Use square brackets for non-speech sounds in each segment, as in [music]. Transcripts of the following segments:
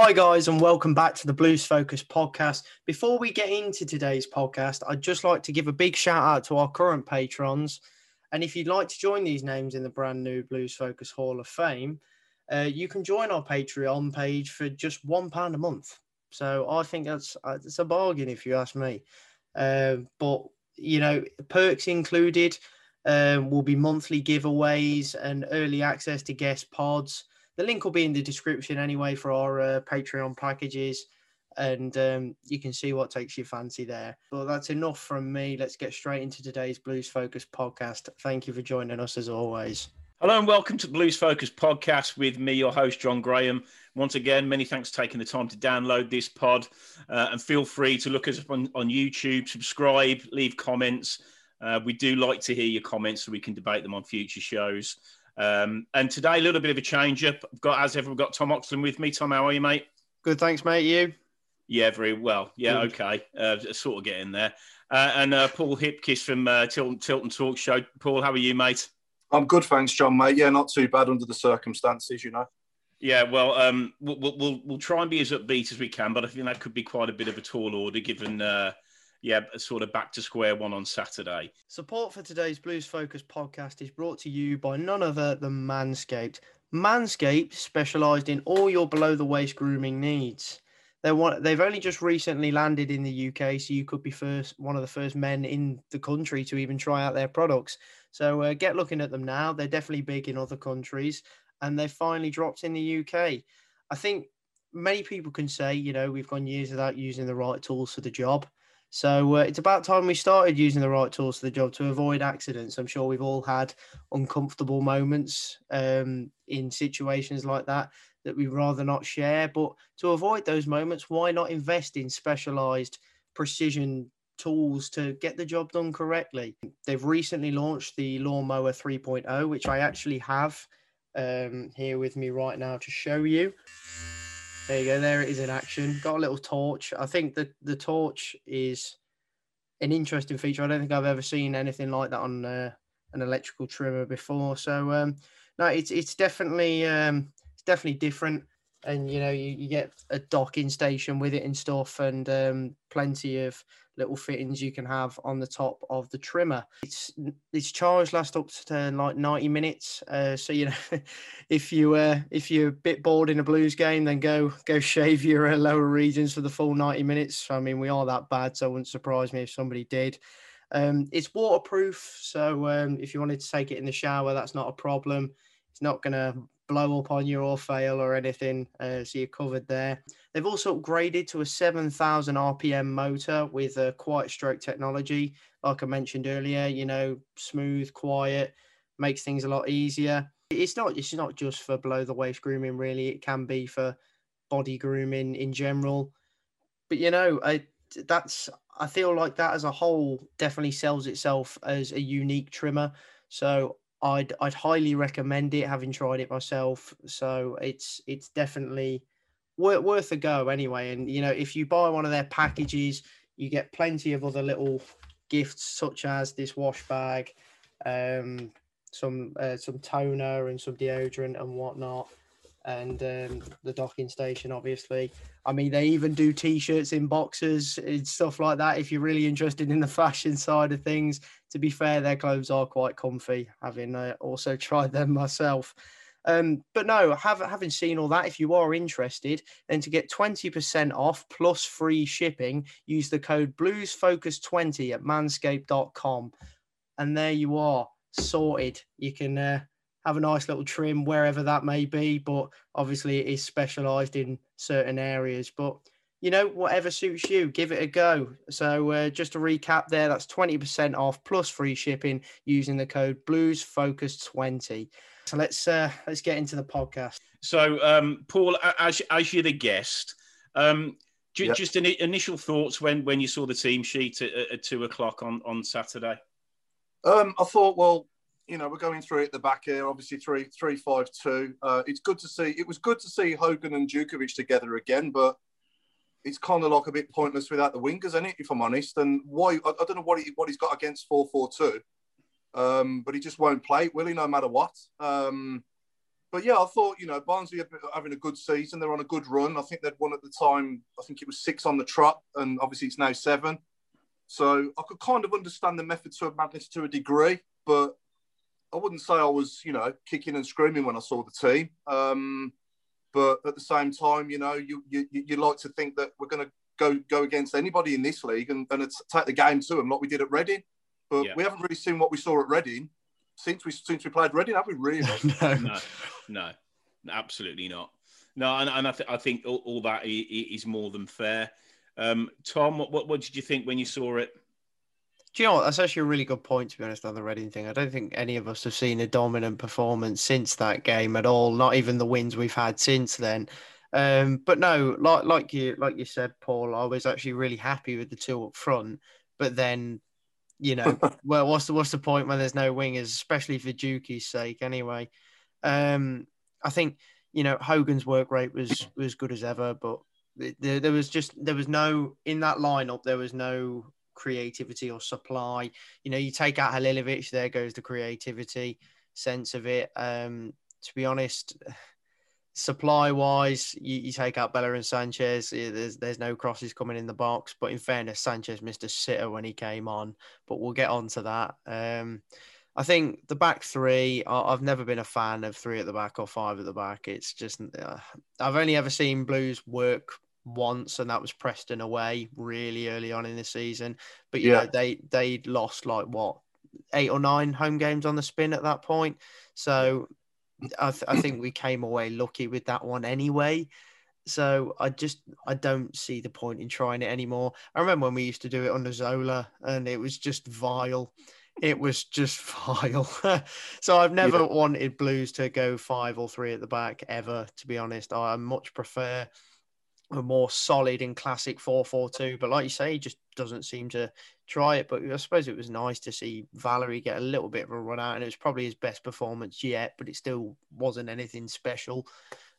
Hi, guys, and welcome back to the Blues Focus podcast. Before we get into today's podcast, I'd just like to give a big shout out to our current patrons. And if you'd like to join these names in the brand new Blues Focus Hall of Fame, uh, you can join our Patreon page for just one pound a month. So I think that's uh, it's a bargain if you ask me. Uh, but you know, perks included um, will be monthly giveaways and early access to guest pods the link will be in the description anyway for our uh, Patreon packages, and um, you can see what takes your fancy there. But that's enough from me. Let's get straight into today's Blues Focus podcast. Thank you for joining us as always. Hello and welcome to Blues Focus podcast with me, your host, John Graham. Once again, many thanks for taking the time to download this pod uh, and feel free to look us up on, on YouTube, subscribe, leave comments. Uh, we do like to hear your comments so we can debate them on future shows. Um, and today, a little bit of a change up. I've got, as ever, we've got Tom Oxland with me. Tom, how are you, mate? Good, thanks, mate. You? Yeah, very well. Yeah, Good. okay. Uh, sort of getting there. Uh, and uh, Paul Hipkiss from uh, Tilton, Tilton Talk Show. Paul, how are you, mate? I'm good, thanks, John, mate. Yeah, not too bad under the circumstances, you know. Yeah, well, um, we'll, we'll, we'll try and be as upbeat as we can, but I think that could be quite a bit of a tall order given uh, yeah, sort of back to square one on Saturday. Support for today's Blues Focus podcast is brought to you by none other than Manscaped. Manscaped specialised in all your below the waist grooming needs. They're one, they've only just recently landed in the UK, so you could be first one of the first men in the country to even try out their products. So uh, get looking at them now. They're definitely big in other countries, and they've finally dropped in the UK. I think many people can say, you know, we've gone years without using the right tools for the job. So uh, it's about time we started using the right tools for the job to avoid accidents. I'm sure we've all had uncomfortable moments um, in situations like that that we'd rather not share. But to avoid those moments, why not invest in specialized precision tools to get the job done correctly? They've recently launched the Lawnmower 3.0, which I actually have um, here with me right now to show you. There you go. There it is in action. Got a little torch. I think that the torch is an interesting feature. I don't think I've ever seen anything like that on uh, an electrical trimmer before. So um, no, it's it's definitely um, it's definitely different and you know you, you get a docking station with it and stuff and um, plenty of little fittings you can have on the top of the trimmer. It's it's charged last up to like 90 minutes. Uh, so you know [laughs] if you uh, if you're a bit bored in a blues game then go go [laughs] shave your uh, lower regions for the full 90 minutes. I mean we are that bad so it wouldn't surprise me if somebody did. Um, it's waterproof so um, if you wanted to take it in the shower that's not a problem. It's not going to blow up on you or fail or anything. Uh, so you're covered there. They've also upgraded to a 7,000 RPM motor with uh, a quiet stroke technology. Like I mentioned earlier, you know, smooth, quiet, makes things a lot easier. It's not it's not just for below the waist grooming, really. It can be for body grooming in general. But you know, I, that's I feel like that as a whole definitely sells itself as a unique trimmer. So I'd I'd highly recommend it, having tried it myself. So it's it's definitely worth a go anyway. And you know, if you buy one of their packages, you get plenty of other little gifts such as this wash bag, um, some uh, some toner and some deodorant and whatnot, and um, the docking station, obviously. I mean, they even do t-shirts in boxes and stuff like that. If you're really interested in the [laughs] fashion side of things, to be fair, their clothes are quite comfy. Having uh, also [laughs] tried them myself. Um, but no, have, having seen all that, if you are interested, then to get 20% off plus free shipping, use the code bluesfocus20 at manscaped.com. And there you are, sorted. You can uh, have a nice little trim wherever that may be, but obviously it is specialized in certain areas. But you know, whatever suits you, give it a go. So uh, just to recap there, that's 20% off plus free shipping using the code bluesfocus20. So let's uh, let's get into the podcast. So, um, Paul, as as you're the guest, um, j- Yep. just any initial thoughts when when you saw the team sheet at, at two o'clock on on Saturday. Um, I thought, well, you know, we're going through it at the back here. Obviously, three, three, five, two. Uh, it's good to see. It was good to see Hogan and Jutkiewicz together again, but it's kind of like a bit pointless without the wingers, isn't it? If I'm honest, and why? I, I don't know what he what he's got against four, four, two. Um, but he just won't play, will he? No matter what. Um, but yeah, I thought you know Barnsley are having a good season. They're on a good run. I think they'd won at the time. I think it was six on the trot, and obviously it's now seven. So I could kind of understand the method to madness to a degree, but I wouldn't say I was, you know, kicking and screaming when I saw the team. Um, but at the same time, you know, you you, you like to think that we're going to go go against anybody in this league and, and it's- take the game to them like we did at Reading. But Yeah. we haven't really seen what we saw at Reading since we since we played Reading, have we? Really? [laughs] No, no, absolutely not. No, and, and I, th- I think all, all that i- i- is more than fair. Um, Tom, what, what what did you think when you saw it? Do you know what? That's actually a really good point, to be honest, on the Reading thing. I don't think any of us have seen a dominant performance since that game at all. Not even the wins we've had since then. Um, but no, like like you like you said, Paul, I was actually really happy with the two up front. But then, you know, [laughs] well, what's the what's the point when there's no wingers, especially for Juki's sake, anyway. Um, I think you know Hogan's work rate was was good as ever, but there, there was just there was no in that lineup. There was no creativity or supply. You know, you take out Halilovic, there goes the creativity sense of it. Um, to be honest, supply wise, you, you take out Bela and Sanchez. There's there's no crosses coming in the box. But in fairness, Sanchez missed a sitter when he came on. But we'll get on to that. Um, I think the back three. I've never been a fan of three at the back or five at the back. It's just uh, I've only ever seen Blues work once, and that was Preston away really early on in the season. But you Yeah. know they they lost like what eight or nine home games on the spin at that point. So I, th- I think we came away lucky with that one anyway. So I just I don't see the point in trying it anymore. I remember when we used to do it under Zola, and it was just vile. It was just [laughs] vile. [laughs] so I've never wanted Blues to go five or three at the back ever. To be honest, I much prefer a more solid and classic 4-4-2 but like you say he just doesn't seem to try it but i suppose it was nice to see valerie get a little bit of a run out and it was probably his best performance yet but it still wasn't anything special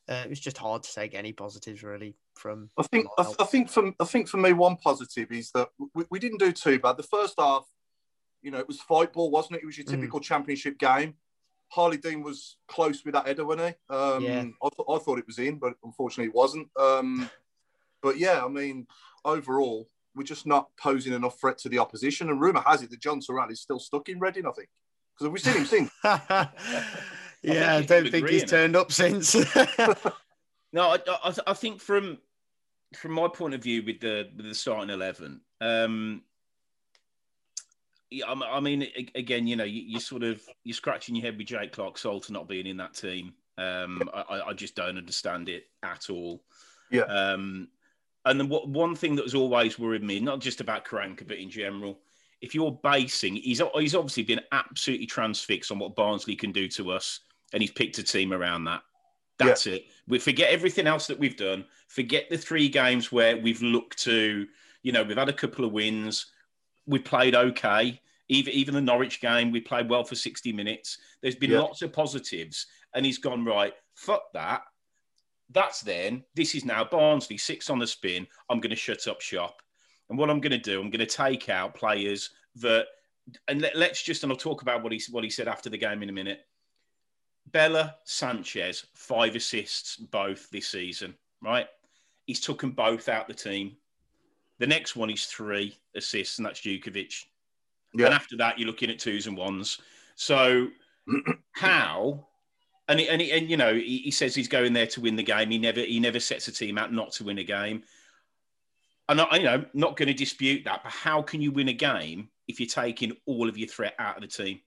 uh, it was just hard to take any positives really from I think I, I think for I think for me one positive is that we, we didn't do too bad. The first half, you know, it was fight ball, wasn't it? It was your Mm. typical championship game. Harlee Dean was close with that header, wasn't he? Um, Yeah. I, th- I thought it was in, but unfortunately it wasn't. Um, but yeah, I mean, overall, we're just not posing enough threat to the opposition. And rumour has it that John Surratt is still stuck in Reading, I think. Because we've seen him [laughs] since? yeah i, he's don't think he's agreeing. turned up since [laughs] No, I, I, I think from from my point of view with the with the starting eleven, um, yeah, I, I mean, again, you know, you, you sort of you're scratching your head with Jake Clarke-Salter not being in that team. Um, I, I- I just don't understand it at all. Yeah. Um, and then what, one thing that has always worried me, not just about Karanka, but in general, if you're basing, he's he's obviously been absolutely transfixed on what Barnsley can do to us, and he's picked a team around that. That's it. We forget everything else that we've done. Forget the three games where we've looked to, you know, we've had a couple of wins. We played okay. Even even the Norwich game, we played well for 60 minutes. There's been Yeah. lots of positives, and he's gone right. Fuck that. That's then. This is now Barnsley six on the spin. I'm going to shut up shop, and what I'm going to do, I'm going to take out players that, and let, let's just, and I'll talk about what he what he said after the game in a minute. Bela Sanchez, five assists both this season, right? He's took them both out the team. The next one is three assists, and that's Jutkiewicz. Yeah. And after that, you're looking at twos and ones. So [clears throat] how? And he, and, he, and you know, he, he says he's going there to win the game. He never he never sets a team out not to win a game. And I, you know, not going to dispute that. But how can you win a game if you're taking all of your threat out of the team?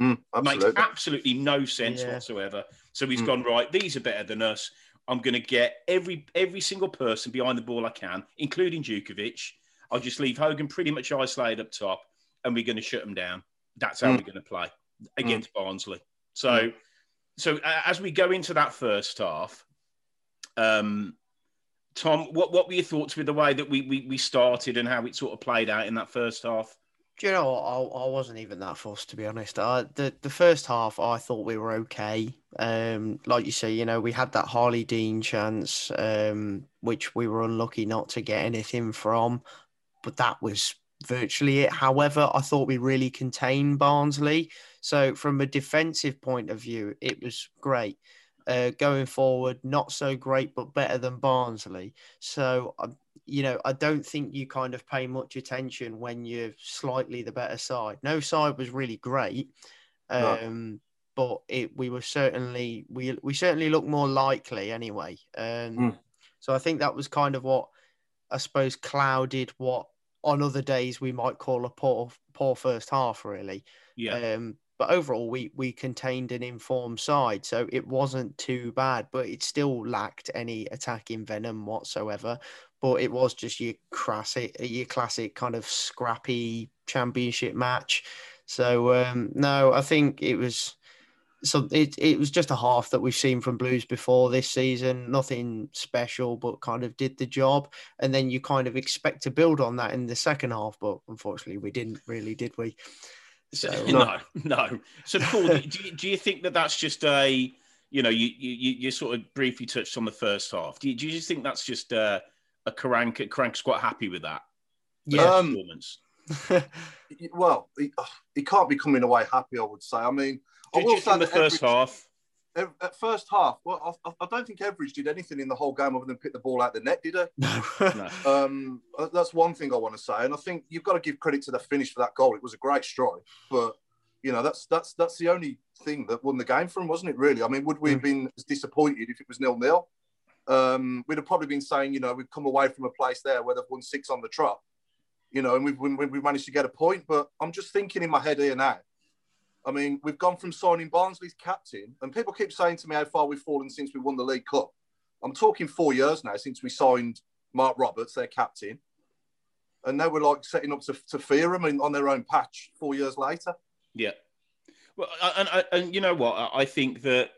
Mm, Makes absolutely. absolutely no sense Yeah. whatsoever. So he's Mm. gone right. These are better than us. I'm going to get every every single person behind the ball I can, including Jutkiewicz. I'll just leave Hogan pretty much isolated up top, and we're going to shut them down. That's how Mm. we're going to play against Barnsley. So, so uh, as we go into that first half, um, Tom, what what were your thoughts with the way that we, we we started and how it sort of played out in that first half? Do you know? I, I wasn't even that fussed to be honest. I, the the first half, I thought we were okay. Um, like you say, you know, we had that Harlee Dean chance, um, which we were unlucky not to get anything from, but that was virtually it. However, I thought we really contained Barnsley. So from a defensive point of view, it was great. Uh, going forward, not so great, but better than Barnsley. So, um, you know, I don't think you kind of pay much attention when you're slightly the better side. No side was really great, No. um, but it we were certainly we we certainly looked more likely anyway. Um, Mm. So I think that was kind of what I suppose clouded what on other days we might call a poor poor first half, really. Yeah, Um, but overall, we we contained an informed side, so it wasn't too bad. But it still lacked any attacking venom whatsoever. But it was just your classic, your classic kind of scrappy championship match. So um, no, I think it was. So it it was just a half that we've seen from Blues before this season. Nothing special, but kind of did the job. And then you kind of expect to build on that in the second half, but unfortunately we didn't really, did we? So, So- [laughs] no, no. So, Paul, do, you, do you think that that's just a, you know, you you, you sort of briefly touched on the first half. Do you, do you just think that's just a, a Karank? Karank's quite happy with that Yeah. Um, performance. [laughs] well, he, he can't be coming away happy. I would say. I mean, I Just, will just say in the first Etheridge- half. Ev- At first half, well, I, I don't think Etheridge did anything in the whole game other than pick the ball out the net, did he? no. [laughs] No. Um, uh, that's one thing I want to say, and I think you've got to give credit to the finish for that goal. It was a great strike, but you know that's that's that's the only thing that won the game for him, wasn't it? Really, I mean, would we have been as disappointed if it was nil nil? Um, we'd have probably been saying, you know, we've come away from a place there where they've won six on the trot, you know, and we've we, we've managed to get a point. But I'm just thinking in my head here now. I mean, we've gone from signing Barnsley's captain, and people keep saying to me how far we've fallen since we won the League Cup. I'm talking four years now since we signed Marc Roberts, their captain. And now we're like setting up to, to fear them on their own patch four years later. Yeah. Well, and, and, and you know what? I think that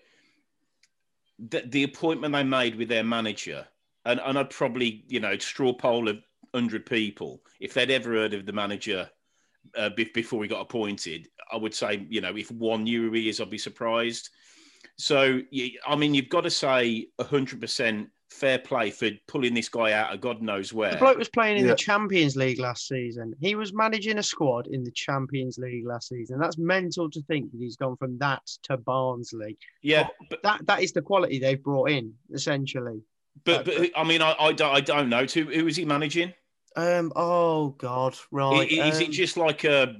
the, the appointment they made with their manager, and, and I'd probably, you know, straw poll of 100 people, if they'd ever heard of the manager uh, be- before we got appointed, I would say, you know, if one knew who he is, I'd be surprised. So, I mean, you've got to say 100% fair play for pulling this guy out of God knows where. The bloke was playing in Yeah. the Champions League last season. He was managing a squad in the Champions League last season. That's mental to think that he's gone from that to Barnsley. yeah, but, That that is the quality they've brought in, essentially. but, but I mean, I, I, don't, I don't know. Who, who is he managing? Um. Oh God. Right. I- Is it um, just like a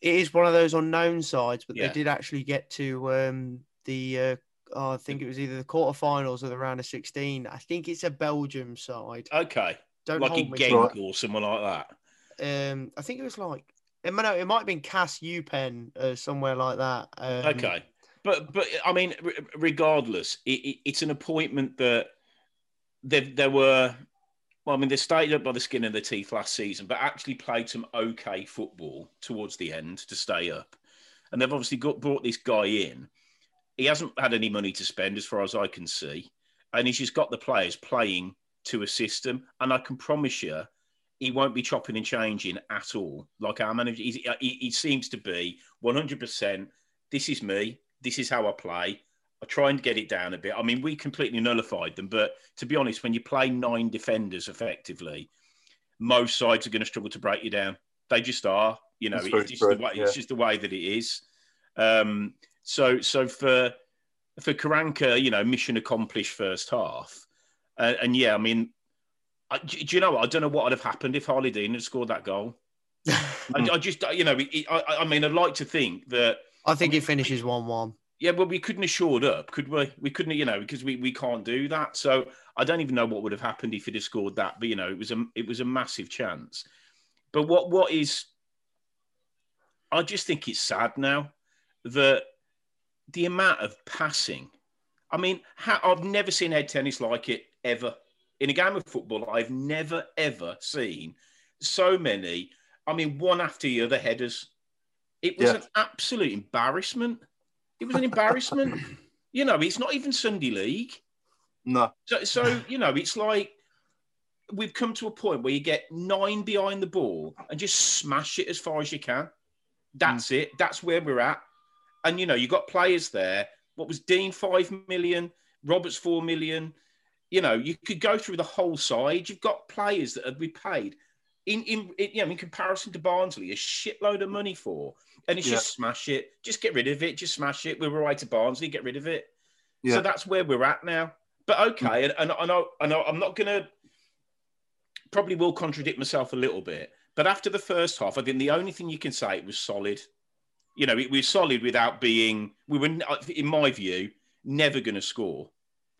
It is one of those unknown sides, but Yeah. they did actually get to um the. Uh, oh, I think it was either the quarterfinals or the round of sixteen. I think it's a Belgium side. okay, Don't like a hold me Genk or someone like that? um, I think it was like it might, it might have been Cass Upen uh, somewhere like that. Um, Okay, but but I mean, re- regardless, it, it, it's an appointment that there there were. Well, I mean, they stayed up by the skin of their teeth last season, but actually played some okay football towards the end to stay up. And they've obviously got brought this guy in. He hasn't had any money to spend, as far as I can see, and he's just got the players playing to a system. And I can promise you, he won't be chopping and changing at all. Like our manager, he's, he, he seems to be 100%. This is me. This is how I play. I try and get it down a bit. I mean, we completely nullified them, but to be honest, when you play nine defenders effectively, most sides are going to struggle to break you down. They just are. You know, it's just, the way, yeah. it's just the way that it is. Um, so, so for for Karanka, you know, mission accomplished first half. Uh, and yeah, I mean, I, do you know what? I don't know what would have happened if Harlee Dean had scored that goal. [laughs] I, I, just, you know, I, I mean, I'd like to think that. I think it finishes one-one. Yeah, well, we couldn't have shored up, could we? We couldn't, you know, because we, we can't do that. So I don't even know what would have happened if he'd have scored that. But you know, it was a it was a massive chance. But what what is? I just think it's sad now that the amount of passing. I mean, how, I've never seen head tennis like it ever in a game of football. I've never ever seen so many. I mean, one after the other headers. It was yeah. an absolute embarrassment. It was an embarrassment. [laughs] you know, it's not even Sunday League. No. So, so you know, it's like we've come to a point where you get nine behind the ball and just smash it as far as you can. That's mm. it. That's where we're at. And you know, you got players there. What was Dean five million? Roberts four million. You know, you could go through the whole side. You've got players that have been paid in, in, in you know in comparison to Barnsley a shitload of money for and it's yeah. just smash it, just get rid of it, just smash it. We're right to Barnsley, get rid of it. Yeah. So that's where we're at now. But okay, and, and I know, I know, I'm not gonna probably will contradict myself a little bit. But after the first half, I think the only thing you can say it was solid. You know, it was solid without being. We were, in my view, never going to score.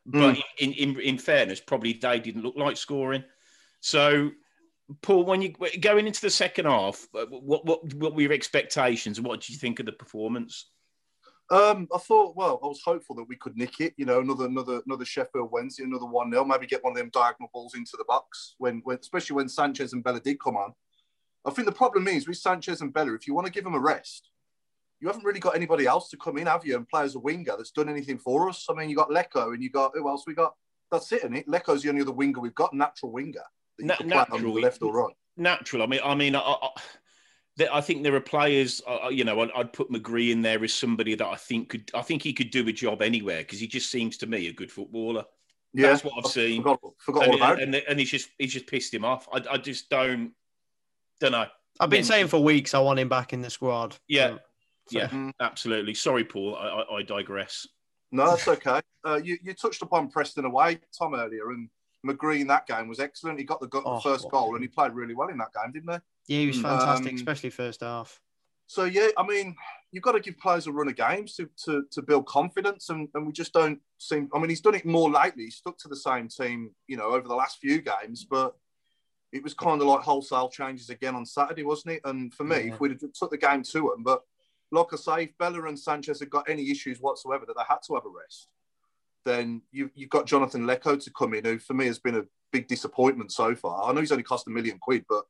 But mm. in, in in fairness, probably they didn't look like scoring. So Paul, when you going into the second half, uh, what what what were your expectations? What did you think of the performance? Um, I thought, well, I was hopeful that we could nick it. You know, another another another Sheffield Wednesday, another one 0 Maybe get one of them diagonal balls into the box when, when, especially when Sanchez and Bela did come on. I think the problem is with Sanchez and Bela, if you want to give them a rest, you haven't really got anybody else to come in, have you, and play as a winger that's done anything for us. I mean, you got Leko and you got who else we got? That's it, and it. Leko's the only other winger we've got, natural winger that you Na- natural, left or right. Natural. I mean, I mean, I, I, I think there are players. Uh, you know, I'd, I'd, put McGree in there as somebody that I think could. I think he could do a job anywhere because he just seems to me a good footballer. Yeah, that's what I've seen. Forgot, forgot and, all about and, and, and he's just he's just pissed him off. I, I just don't don't know. I've been saying for weeks I want him back in the squad. Yeah, so, yeah, mm. absolutely. Sorry, Paul. I, I, I digress. No, that's okay. Uh, you, you touched upon Preston away, Tom, earlier, and McGree in that game was excellent. He got the, got the oh, first goal and he played really well in that game, didn't he? Yeah, he was mm. fantastic, um, especially first half. So yeah, I mean, you've got to give players a run of games to, to, to build confidence, and, and we just don't seem. I mean, he's done it more lately. He's stuck to the same team, you know, over the last few games, but it was kind of like wholesale changes again on Saturday, wasn't it? And for me, yeah. if we'd have took the game to him, but like I say, if Bela and Sanchez had got any issues whatsoever, that they had to have a rest then you, you've got Jonathan Leko to come in, who for me has been a big disappointment so far. I know he's only cost a million quid, but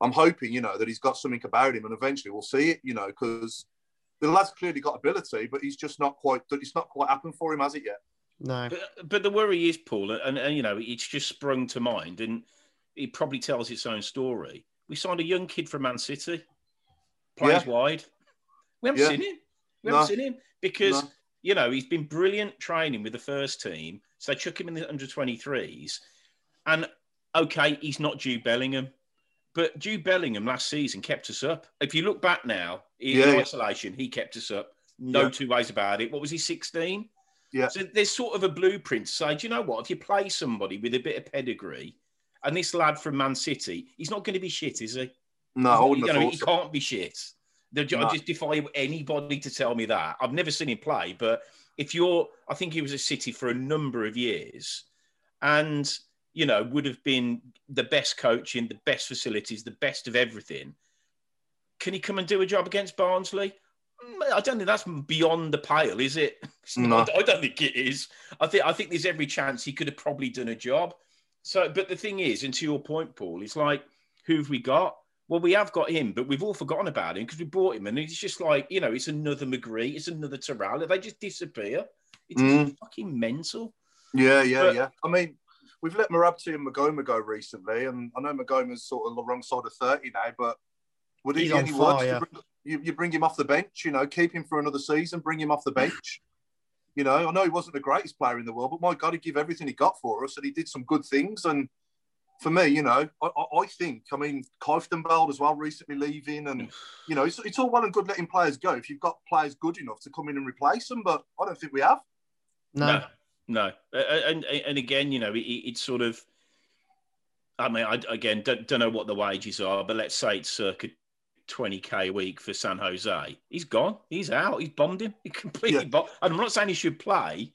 I'm hoping, you know, that he's got something about him, and eventually we'll see it, you know, because the lad's clearly got ability, but he's just not quite. It's not quite happened for him, has it yet? No. But, but the worry is, Paul, and, and you know, it's just sprung to mind, and it probably tells its own story. We signed a young kid from Man City, plays yeah. wide. We haven't yeah. seen him. We haven't seen him because no you know, he's been brilliant training with the first team. So they chuck him in the under 23s. And okay, he's not Jude Bellingham, but Jude Bellingham last season kept us up. If you look back now, in yeah, isolation, he kept us up. No yeah. two ways about it. What was he, 16? Yeah. So there's sort of a blueprint to say, do you know what? If you play somebody with a bit of pedigree, and this lad from Man City, he's not going to be shit, is he? No, you know, he can't be shit. I just defy anybody to tell me that. I've never seen him play, but if you're, I think he was at City for a number of years, and you know would have been the best coaching, the best facilities, the best of everything. Can he come and do a job against Barnsley? Mm, I don't think that's beyond the pale, is it? [laughs] No. I don't think it is. I think I think there's every chance he could have probably done a job. So, but the thing is, and to your point, Paul, it's like who have we got? Well, we have got him, but we've all forgotten about him because we bought him, and he's just like you know, it's another McGree, it's another Terrell. They just disappear. It's mm. fucking mental. Yeah, yeah, but, yeah. I mean, we've let Mrabti and Maghoma go recently, and I know Maghoma's sort of the wrong side of thirty now, but would he be any worse? fire. bring- You, you bring him off the bench, you know, keep him for another season, bring him off the bench. You know, I know he wasn't the greatest player in the world, but my God, he gave everything he got for us, and he did some good things. And for me, you know, I, I, I think, I mean, Kieftenbeld as well recently leaving, and [sighs] you know, it's, it's all well and good letting players go if you've got players good enough to come in and replace them, but I don't think we have. No. No, no, Uh, and and again, you know, it, it's sort of. I mean, I again don't, don't know what the wages are, but let's say it's circa twenty k a week for San Jose. He's gone. He's out. He's bombed him. [laughs] He completely Yeah. bombed. I'm not saying he should play,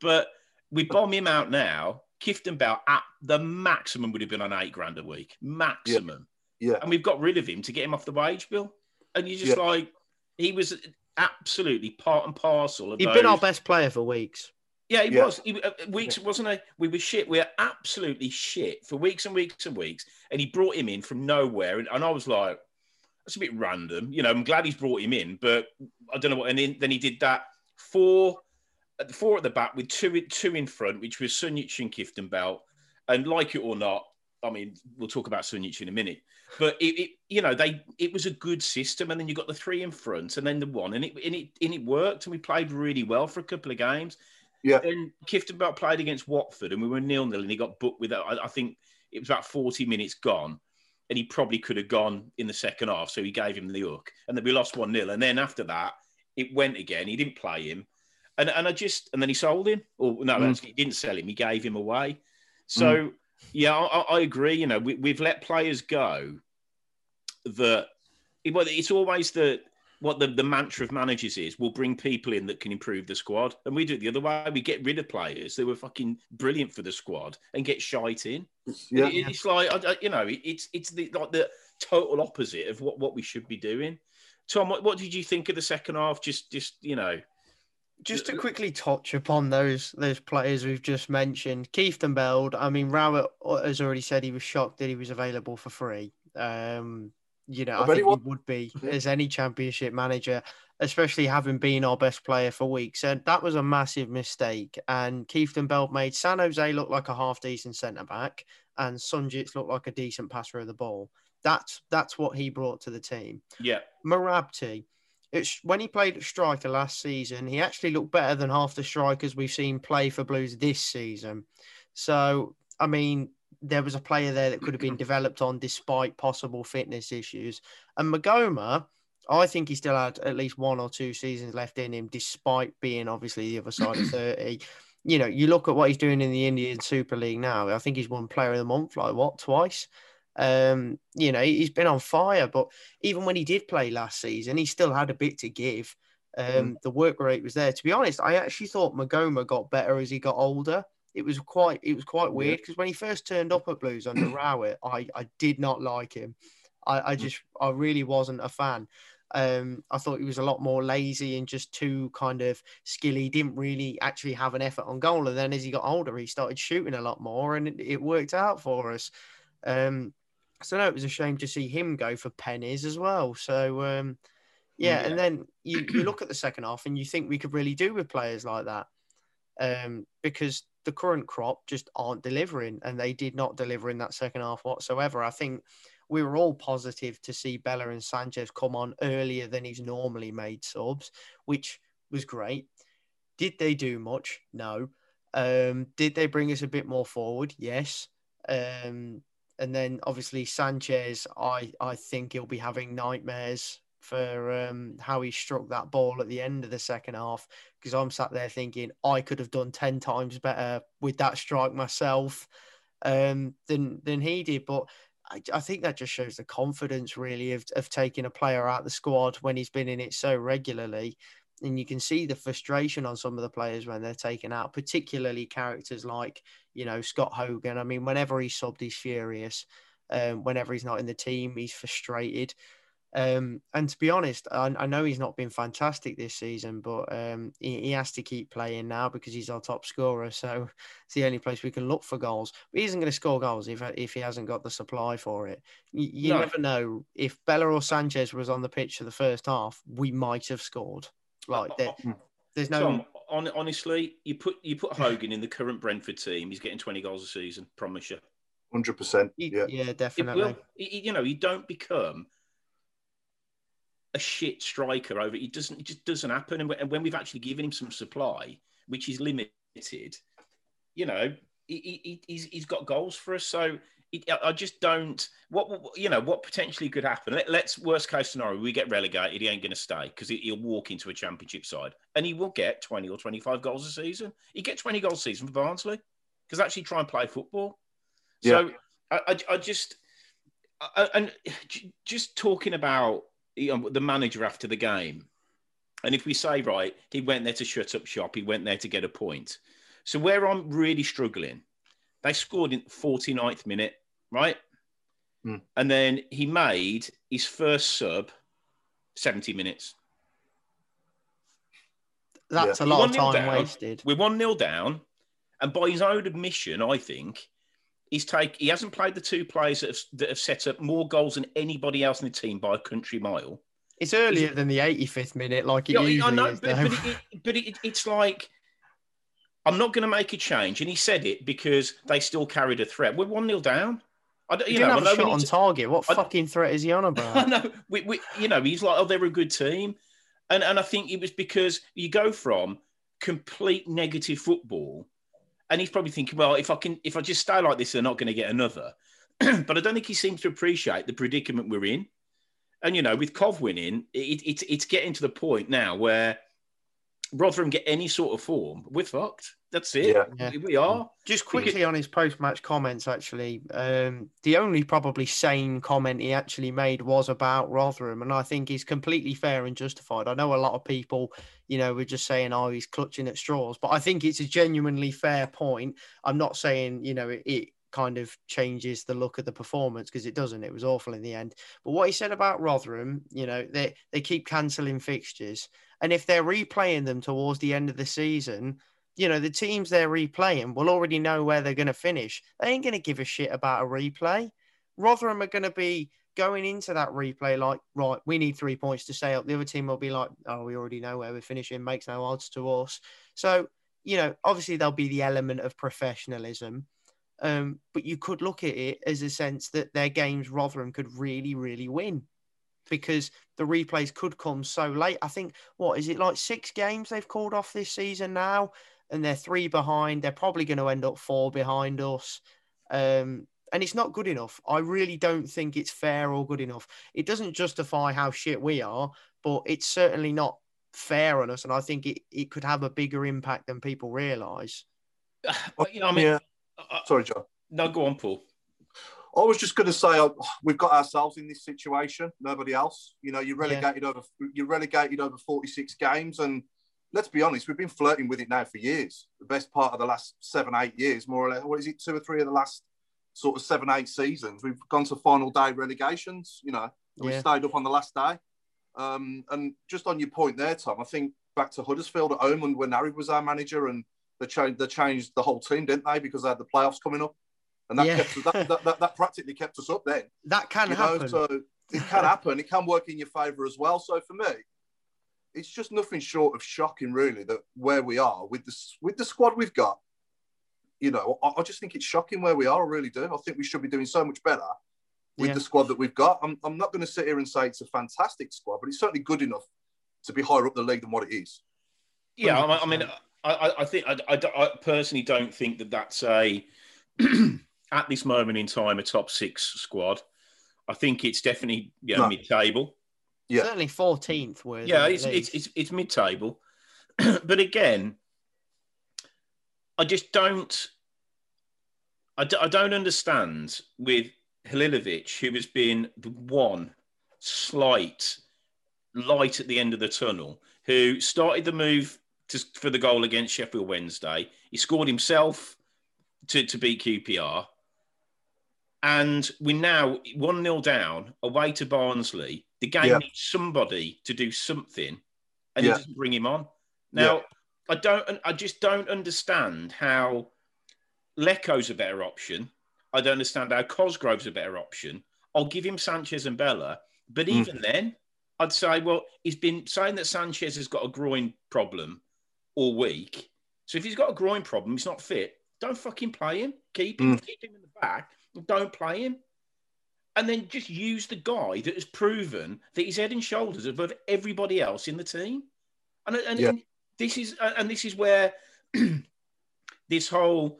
but we [laughs] bomb him out now. Kieftenbeld at the maximum would have been on eight grand a week, maximum, Yeah, and we've got rid of him to get him off the wage bill. And you're just Yeah. like, he was absolutely part and parcel of. He'd been our best player for weeks. yeah, he Yeah. was. He, uh, weeks wasn't he? We were shit. We were absolutely shit for weeks and weeks and weeks. And he brought him in from nowhere, and, and I was like, "That's a bit random." You know, I'm glad he's brought him in, but I don't know what. And then, then he did that four, at the four at the back with two two in front, which was Sunjic and Kieftenbeld. And like it or not, I mean, we'll talk about Sunjic in a minute. But it, it, you know, they it was a good system, and then you got the three in front, and then the one, and it and it and it worked, and we played really well for a couple of games. Yeah. And Kieftenbeld played against Watford, and we were nil nil, and he got booked with. I, I think it was about forty minutes gone, and he probably could have gone in the second half, so he gave him the hook, and then we lost one 0 and then after that, it went again. He didn't play him, and and I just and then he sold him, or no, Mm. he didn't sell him. He gave him away. So yeah, I, I- agree. You know, we, we've let players go that it's always the what the, the mantra of managers is we'll bring people in that can improve the squad and we do it the other way we get rid of players that were fucking brilliant for the squad and get shite in yeah. It- it's like you know it's it's the like the total opposite of what, what we should be doing tom what, what did you think of the second half just just you know Just to quickly touch upon those those players we've just mentioned, Kieftenbeld. I mean, Rowett has already said he was shocked that he was available for free. Um, you know, I I, think he he would be Yeah. as any championship manager, especially having been our best player for weeks. And that was a massive mistake. And Keith Beld made San Jose look like a half decent centre back, and Sunjic look like a decent passer of the ball. That's that's what he brought to the team. yeah Marabti, it's when he played at striker last season, he actually looked better than half the strikers we've seen play for Blues this season. So, I mean, there was a player there that could have been [clears throat] developed on despite possible fitness issues. And Maghoma, I think he still had at least one or two seasons left in him, despite being obviously the other side of [clears throat] 30. You know, you look at what he's doing in the Indian Super League now. I think he's won player of the month, like what, twice? Um, you know, he's been on fire, but even when he did play last season, he still had a bit to give. Um, The work rate was there. To be honest, I actually thought Maghoma got better as he got older. It was quite, it was quite weird because when he first turned up at Blues under [clears throat] Rowett, I, I did not like him. I, I just, I really wasn't a fan. Um, I thought he was a lot more lazy and just too kind of skilly. Didn't really actually have an effort on goal. And then as he got older, he started shooting a lot more, and it, it worked out for us. Um, so no, it was a shame to see him go for pennies as well. So um, yeah, Yeah. and then you, you [clears throat] look at the second half and you think we could really do with players like that um, because the current crop just aren't delivering, and they did not deliver in that second half whatsoever. I think we were all positive to see Bela and Sanchez come on earlier than he's normally made subs, which was great. Did they do much? No. Um, did they bring us a bit more forward? Yes. Um, and then obviously Sanchez, I I think he'll be having nightmares for um, how he struck that ball at the end of the second half because I'm sat there thinking I could have done ten times better with that strike myself um, than than he did. But I, I think that just shows the confidence really of of taking a player out the squad when he's been in it so regularly. And you can see the frustration on some of the players when they're taken out, particularly characters like, you know, Scott Hogan. I mean, whenever he's subbed, he's furious. Um, whenever he's not in the team, he's frustrated. Um, and to be honest, I, I know he's not been fantastic this season, but um, he, he has to keep playing now because he's our top scorer. So [laughs] it's the only place we can look for goals. But he isn't going to score goals if if he hasn't got the supply for it. You, you No. never know. If Bela or Sanchez was on the pitch for the first half, we might have scored. Like oh, there, oh, mm. there's no. Tom, on, honestly, you put you put Hogan in the current Brentford team, he's getting 20 goals a season. Promise you. Hundred percent. Yeah, Yeah. It definitely. will, you know, you don't become a shit striker over. It doesn't. It just doesn't happen. And when- we've actually given him some supply, which is limited, you know, he, he, he's he's got goals for us. So it, I- just don't. What you know, what potentially could happen? Let, let's worst case scenario, we get relegated. He ain't going to stay because he, he'll walk into a championship side and he will get twenty or twenty five goals a season. He get twenty goals a season for Barnsley because actually try and play football. So I, I, I just I- and just talking about you know, the manager after the game, and if we say right, he went there to shut up shop, he went there to get a point. So where I'm really struggling, they scored in 49th minute, right? Hmm. And then he made his first sub 70 minutes. That's He a lot of time down. wasted. We're one 0 down, and by his own admission, I think he's take he hasn't played the two players that have, that have set up more goals than anybody else in the team by a country mile. It's earlier than the 85th minute, like it Yeah, usually I know, is. but, but, it- but it, it's like I'm not going to make a change, and he said it because they still carried a threat. We're one 0 down. I don't, he you didn't know, have a shot on to- target. What I- fucking threat is he on [laughs] I about? know. We, we, you know, he's like, oh, they're a good team, and and I think it was because you go from complete negative football, and he's probably thinking, well, if I can, if I just stay like this, they're not going to get another. [clears throat] but I don't think he seems to appreciate the predicament we're in. And you know, with Cov winning, it, it's it's getting to the point now where Rotherham get any sort of form, we're fucked. That's it. Yeah. Yeah. We- We are. Just quickly on his post-match comments, actually, um, the only probably sane comment he actually made was about Rotherham, and I think he's completely fair and justified. I know a lot of people, you know, were just saying, "Oh, he's clutching at straws," but I think it's a genuinely fair point. I'm not saying, you know, it, it kind of changes the look of the performance because it doesn't. It was awful in the end. But what he said about Rotherham, you know, they they keep cancelling fixtures, and if they're replaying them towards the end of the season you know, the teams they're replaying will already know where they're going to finish. They ain't going to give a shit about a replay. Rotherham are going to be going into that replay like, right, we need three points to stay up. The other team will be like, oh, we already know where we're finishing, makes no odds to us. So, you know, obviously there'll be the element of professionalism. Um, but you could look at it as a sense that their games Rotherham could really, really win because the replays could come so late. I think, what is it like six games they've called off this season now? and they're three behind. They're probably going to end up four behind us. Um, and it's not good enough. I really don't think it's fair or good enough. It doesn't justify how shit we are, but it's certainly not fair on us. And I think it, it could have a bigger impact than people realise. [sighs] But, you know, I mean, yeah. uh, Sorry, John. no, go on, Paul. I was just going to say uh, we've got ourselves in this situation. Nobody else. You know, you're relegated over. You're relegated over 46 games, and let's be honest, we've been flirting with it now for years. The best part of the last seven, eight years, more or less. What is it? Two or three of the last sort of seven, eight seasons. We've gone to final day relegations. You know, and we Yeah. stayed up on the last day. Um, and just on your point there, Tom, I think back to Huddersfield at home when when Harry was our manager, and they changed they changed the whole team, didn't they? Because they had the playoffs coming up, and that Yeah. kept us, that, that, that, that practically kept us up then. [laughs] That can You know, happen. so it can happen. It can work in your favour as well. So for me, it's just nothing short of shocking, really, that where we are with the with the squad we've got. You know, I, I just think it's shocking where we are. I really do. I think we should be doing so much better with Yeah. the squad that we've got. I'm, I'm not going to sit here and say it's a fantastic squad, but it's certainly good enough to be higher up the league than what it is. Yeah, I, I mean, I, I- I think I, I, I personally don't think that that's a [clears throat] at this moment in time a top six squad. I think it's definitely yeah No. mid-table. Yeah. Certainly 14th. Worthy, Yeah, it's it's it's, it's mid-table, [clears throat] but again, I just don't. I, d- I don't understand with Halilovic, who has been the one slight light at the end of the tunnel, who started the move to, for the goal against Sheffield Wednesday. He scored himself to, to beat QPR. And we're now 1 0 down away to Barnsley. The game Yeah. needs somebody to do something, and Yeah. he doesn't bring him on. Now, I don't, I just don't understand how Leko's a better option. I don't understand how Cosgrove's a better option. I'll give him Sanchez and Bela, but Mm. even then, I'd say, well, he's been saying that Sanchez has got a groin problem all week. So if he's got a groin problem, he's not fit. Don't fucking play him. Keep him, Mm. keep him in the back. Don't play him. And then just use the guy that has proven that he's head and shoulders above everybody else in the team. And, and, Yeah. and this is and this is where [clears throat] this whole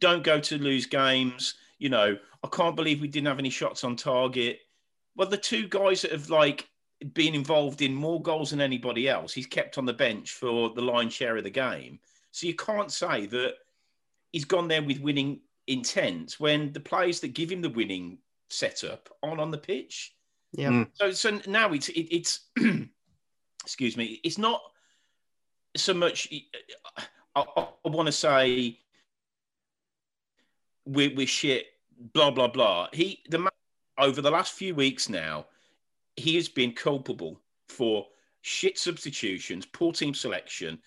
don't go to lose games. You know, I can't believe we didn't have any shots on target. Well, the two guys that have like been involved in more goals than anybody else, he's kept on the bench for the lion's share of the game. So you can't say that he's gone there with winning intent when the players that give him the winning setup aren't on the pitch. Yeah. Mm. So so now it's it, it's [clears throat] excuse me, it's not so much. I, I, I want to say we're, we're shit, blah blah blah. He the man over the last few weeks now, he has been culpable for shit substitutions, poor team selection,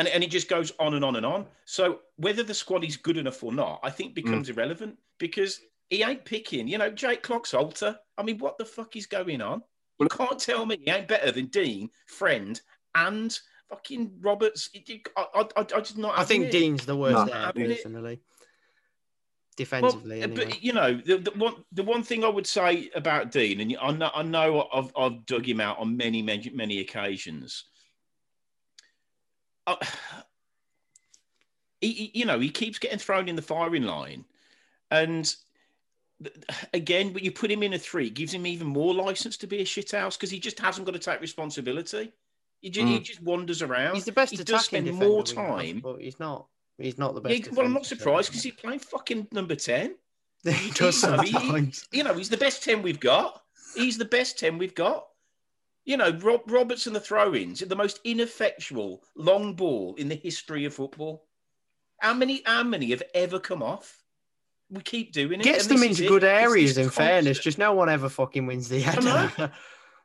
and, and it just goes on and on and on. So whether the squad is good enough or not, I think becomes irrelevant because he ain't picking. You know, Jake Clarke-Salter. I mean, what the fuck is going on? You can't tell me he ain't better than Dean, Friend, and fucking Roberts. It- it- I, I, I, I just not. I think it. Dean's the worst No, there having personally. Defensively, uh, anyway. but you know, the, the one the one thing I would say about Dean, and I know, I know I've, I've dug him out on many many many occasions. Uh, he, he- you know, he keeps getting thrown in the firing line, and again, but you put him in a three, it gives him even more license to be a shithouse because he just hasn't got to take responsibility. He just, he Mm. just wanders around. he's the best He does spend defender more we have, time. but he's not. He's not the Yeah, best. well, I'm not surprised because he's playing fucking number ten. [laughs] he does you know, he- you know, he's the best 10 we've got. He's the best 10 we've got. You know, Rob, Roberts and the throw ins are the most ineffectual long ball in the history of football. How many, how many have ever come off? We keep doing it. Gets them into good It's areas. this In fairness, just no one ever fucking wins the I know. header.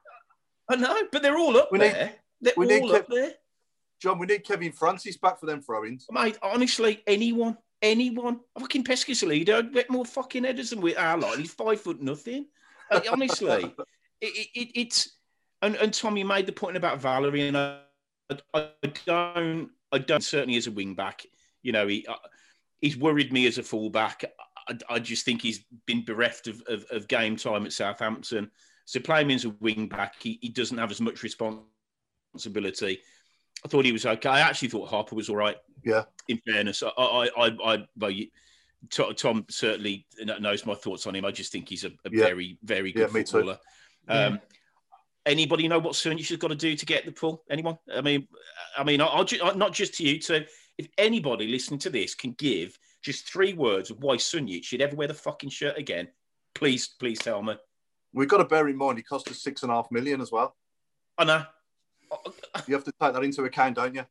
[laughs] I know, but they're all up We need- there. they're we need all Kev- up there. John, we need Kevin Francis back for them throw-ins. Mate, honestly, anyone, anyone, fucking Peschisolido, I'd bet more fucking headers than we are like. He's five foot nothing. Honestly, [laughs] it, it, it's and, and Tom, you made the point about Valery, and I, I don't, I don't certainly as a wing back. You know, he uh, he's worried me as a fullback. I, I just think he's been bereft of, of, of game time at Southampton. So playing him as a wing back, he, he doesn't have as much responsibility. I thought he was okay. I actually thought Harper was all right. Yeah. In fairness, I, I, I, I well, you, Tom certainly knows my thoughts on him. I just think he's a, a Yeah. very, very Yeah, good me too. footballer. Um, Anybody know what Sunjic has got to do to get the pull? Anyone? I mean, I mean, I'll, ju- not just to you. To if anybody listening to this can give just three words of why Sunjic should ever wear the fucking shirt again, please, please tell me. We've got to bear in mind he cost us six and a half million as well. I know. You have to take that into account, don't you?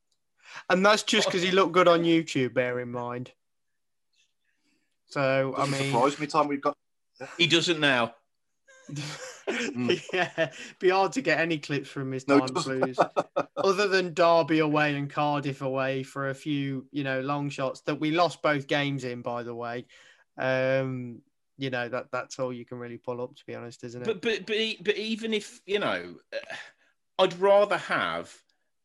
And that's just because he looked good on YouTube. Bear in mind. So I Doesn't mean, surprise me. Time we've got He doesn't now. [laughs] yeah, be hard to get any clips from his No, time blues, other than Derby away and Cardiff away for a few, you know, long shots that we lost both games in. By the way, um, you know that that's all you can really pull up, to be honest, isn't it? But but but, but even if you know, uh, I'd rather have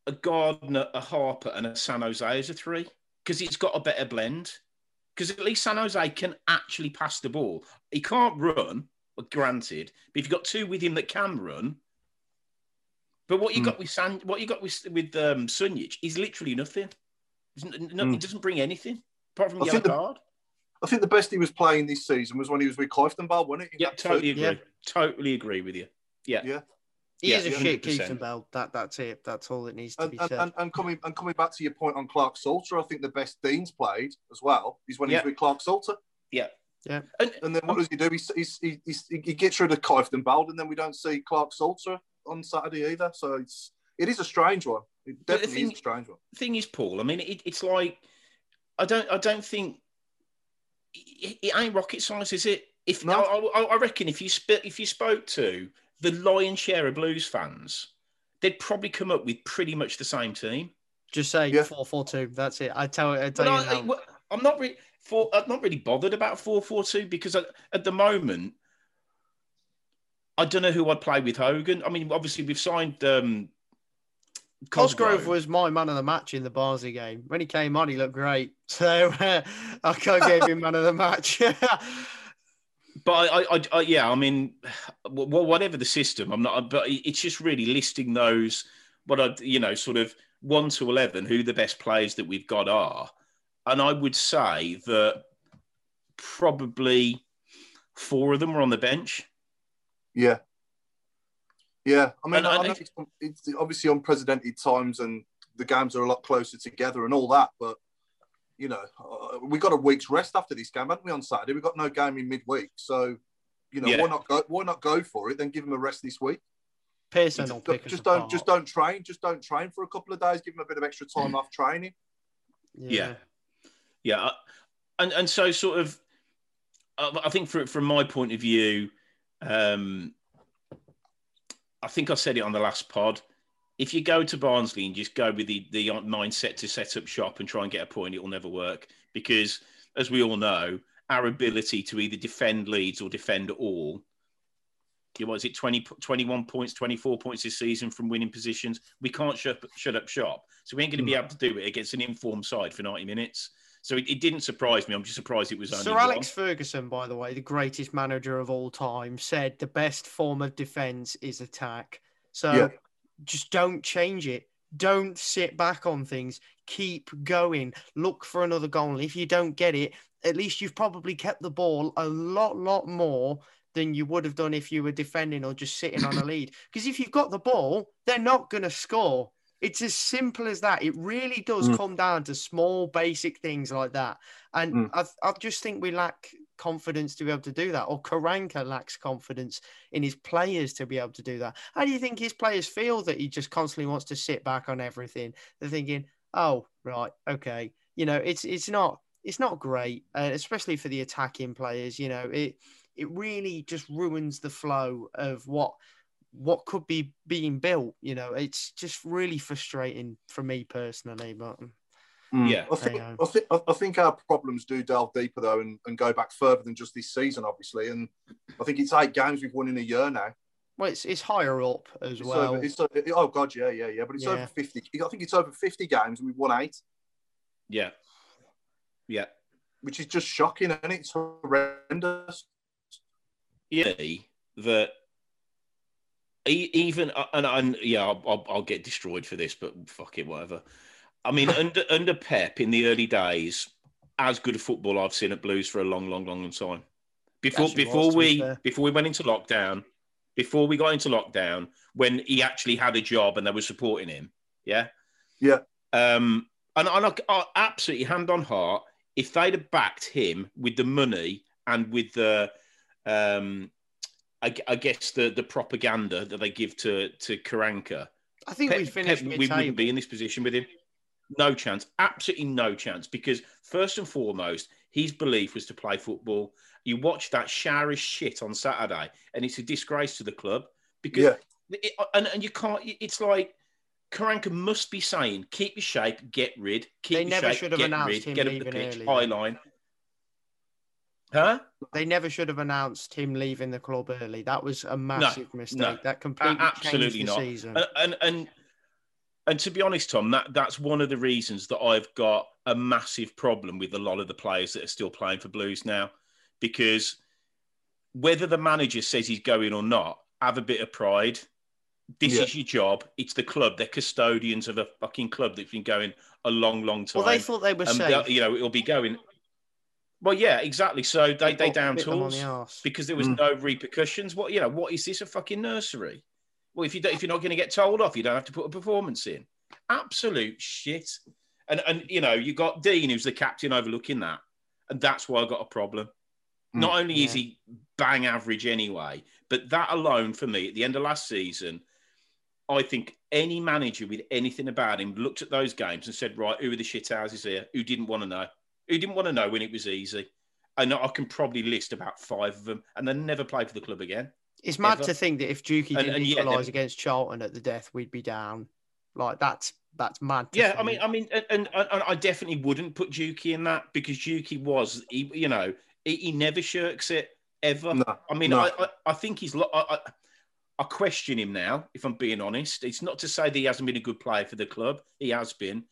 a Gardner, a Harper, and a San Jose as a three because it's got a better blend. Because at least San Jose can actually pass the ball. He can't run, granted, but if you've got two with him that can run. But what you Mm. got with San, what you got with with um, Sunjic is literally nothing. It's n- n- Mm. It doesn't bring anything apart from I yellow think the- card. I think the best he was playing this season was when he was with Kieftenbeld, wasn't it? Yeah, totally team? agree. Totally agree with you. Yeah. Yeah. he yeah, is a shit 100%. Keith Bell. That that's it. That's all that needs to And, be and, said. and, and coming and coming back to your point on Clarke-Salter, I think the best Dean's played as well is when Yeah. he's with Clarke-Salter. Yeah. Yeah. And, And then what um, does he do? He's, he's, he, he gets rid of Kieftenbeld, and then we don't see Clarke-Salter on Saturday either. So it's it is a strange one. It the definitely thing- is a strange one. thing is, Paul. I mean, it, it's like I don't, I don't think it, it ain't rocket science, is it? If No. I, I, I reckon if you sp- if you spoke to the lion's share of Blues fans, they'd probably come up with pretty much the same team. Just say Yeah. four four two. That's it. I tell I tell But you I, now. I, I'm not really for. I'm not really bothered about four four two because at, at the moment. I don't know who I'd play with Hogan. I mean, obviously we've signed um, Cosgrove was my man of the match in the Barnsley game. When he came on, he looked great. [laughs] So uh, I gave him man of the match. [laughs] but I, I, I, yeah, I mean, well, whatever the system, I'm not. But it's just really listing those. What I, you know, sort of one to eleven, who the best players that we've got are, and I would say that probably four of them were on the bench. Yeah, yeah. I mean, and, I know it's, it's obviously unprecedented times, and the games are a lot closer together and all that, but you know, uh, we got a week's rest after this game, haven't we? On Saturday, we got no game in midweek, so you know, yeah. why not go? Why not go for it? Then give them a rest this week. Pearson just, don't, just don't just don't train. Just don't train for a couple of days. Give them a bit of extra time off training. Yeah, yeah, yeah. and and so sort of, I think from from my point of view, um, I think I said it on the last pod if you go to Barnsley and just go with the, the mindset to set up shop and try and get a point, it will never work because, as we all know, our ability to either defend leads or defend all. You know what is it, 20, 21 points, 24 points this season from winning positions? We can't shut, shut up shop. So we ain't going to be hmm. able to do it against an informed side for 90 minutes. So it, it, didn't surprise me. I'm just surprised it was only Sir one. Alex Ferguson, by the way, the greatest manager of all time, said the best form of defence is attack. So yeah just don't change it. Don't sit back on things. Keep going. Look for another goal. And if you don't get it, at least you've probably kept the ball a lot, lot more than you would have done if you were defending or just sitting on a [clears throat] lead. Because if you've got the ball, they're not going to score. It's as simple as that. It really does mm. come down to small, basic things like that. And mm. I, I just think we lack confidence to be able to do that, or Karanka lacks confidence in his players to be able to do that. How do you think his players feel that he just constantly wants to sit back on everything? They're thinking, "Oh, right, okay." You know, it's it's not it's not great, uh, especially for the attacking players. You know, it it really just ruins the flow of what what could be being built. You know, it's just really frustrating for me personally, but. Mm. Yeah, I think, I think I think our problems do delve deeper though, and, and go back further than just this season, obviously. And I think it's eight games we've won in a year now. Well, it's, it's higher up as it's well. Over, it's, oh god, yeah, yeah, yeah. But it's yeah. over fifty. I think it's over fifty games, and we've won eight. Yeah, yeah. Which is just shocking, and it's horrendous. Yeah, that even and, and yeah, I'll, I'll, get destroyed for this, but fuck it, whatever. I mean, [laughs] under under Pep in the early days, as good a football I've seen at Blues for a long, long, long time. Before before was, we before we went into lockdown, before we got into lockdown, when he actually had a job and they were supporting him, yeah, yeah. Um, and, and I, I absolutely hand on heart, if they'd have backed him with the money and with the, um, I, I guess the the propaganda that they give to to Karanka, I think Pep, we finished. Pep, we wouldn't be in this position with him. No chance. Absolutely no chance. Because first and foremost, his belief was to play football. You watch that shower of shit on Saturday, and it's a disgrace to the club because, yeah. it, and, and you can't. It's like Karanka must be saying, "Keep your shape, get rid, keep they your never shape, should have get announced rid, him get up leaving the pitch, early, high line." Huh? They never should have announced him leaving the club early. That was a massive no, mistake. No, that completely absolutely changed the not. season. And, and and and to be honest, Tom, that that's one of the reasons that I've got a massive problem with a lot of the players that are still playing for Blues now, because whether the manager says he's going or not, have a bit of pride. This yeah. is your job. It's the club. They're custodians of a fucking club that's been going a long, long time. Well, they thought they were safe. You know, it'll be going. Well, yeah, exactly. So they, they down tools the because there was mm. no repercussions. What you know? What is this a fucking nursery? Well, if you if you're not going to get told off, you don't have to put a performance in. Absolute shit. And and you know you got Dean, who's the captain, overlooking that, and that's why I got a problem. Mm, not only yeah. is he bang average anyway, but that alone for me at the end of last season, I think any manager with anything about him looked at those games and said, right, who are the shit houses here? Who didn't want to know? Who didn't want to know when it was easy? I know I can probably list about five of them, and they never played for the club again. It's mad ever. to think that if Juki didn't and, equalise against Charlton at the death, we'd be down. Like that's that's mad. yeah, think. I mean, I mean, and, and, and, I definitely wouldn't put Juki in that because Juki was, he, you know, he, he, never shirks it ever. No, I mean, no. I, I, I, think he's. I, I question him now, if I'm being honest. It's not to say that he hasn't been a good player for the club. He has been.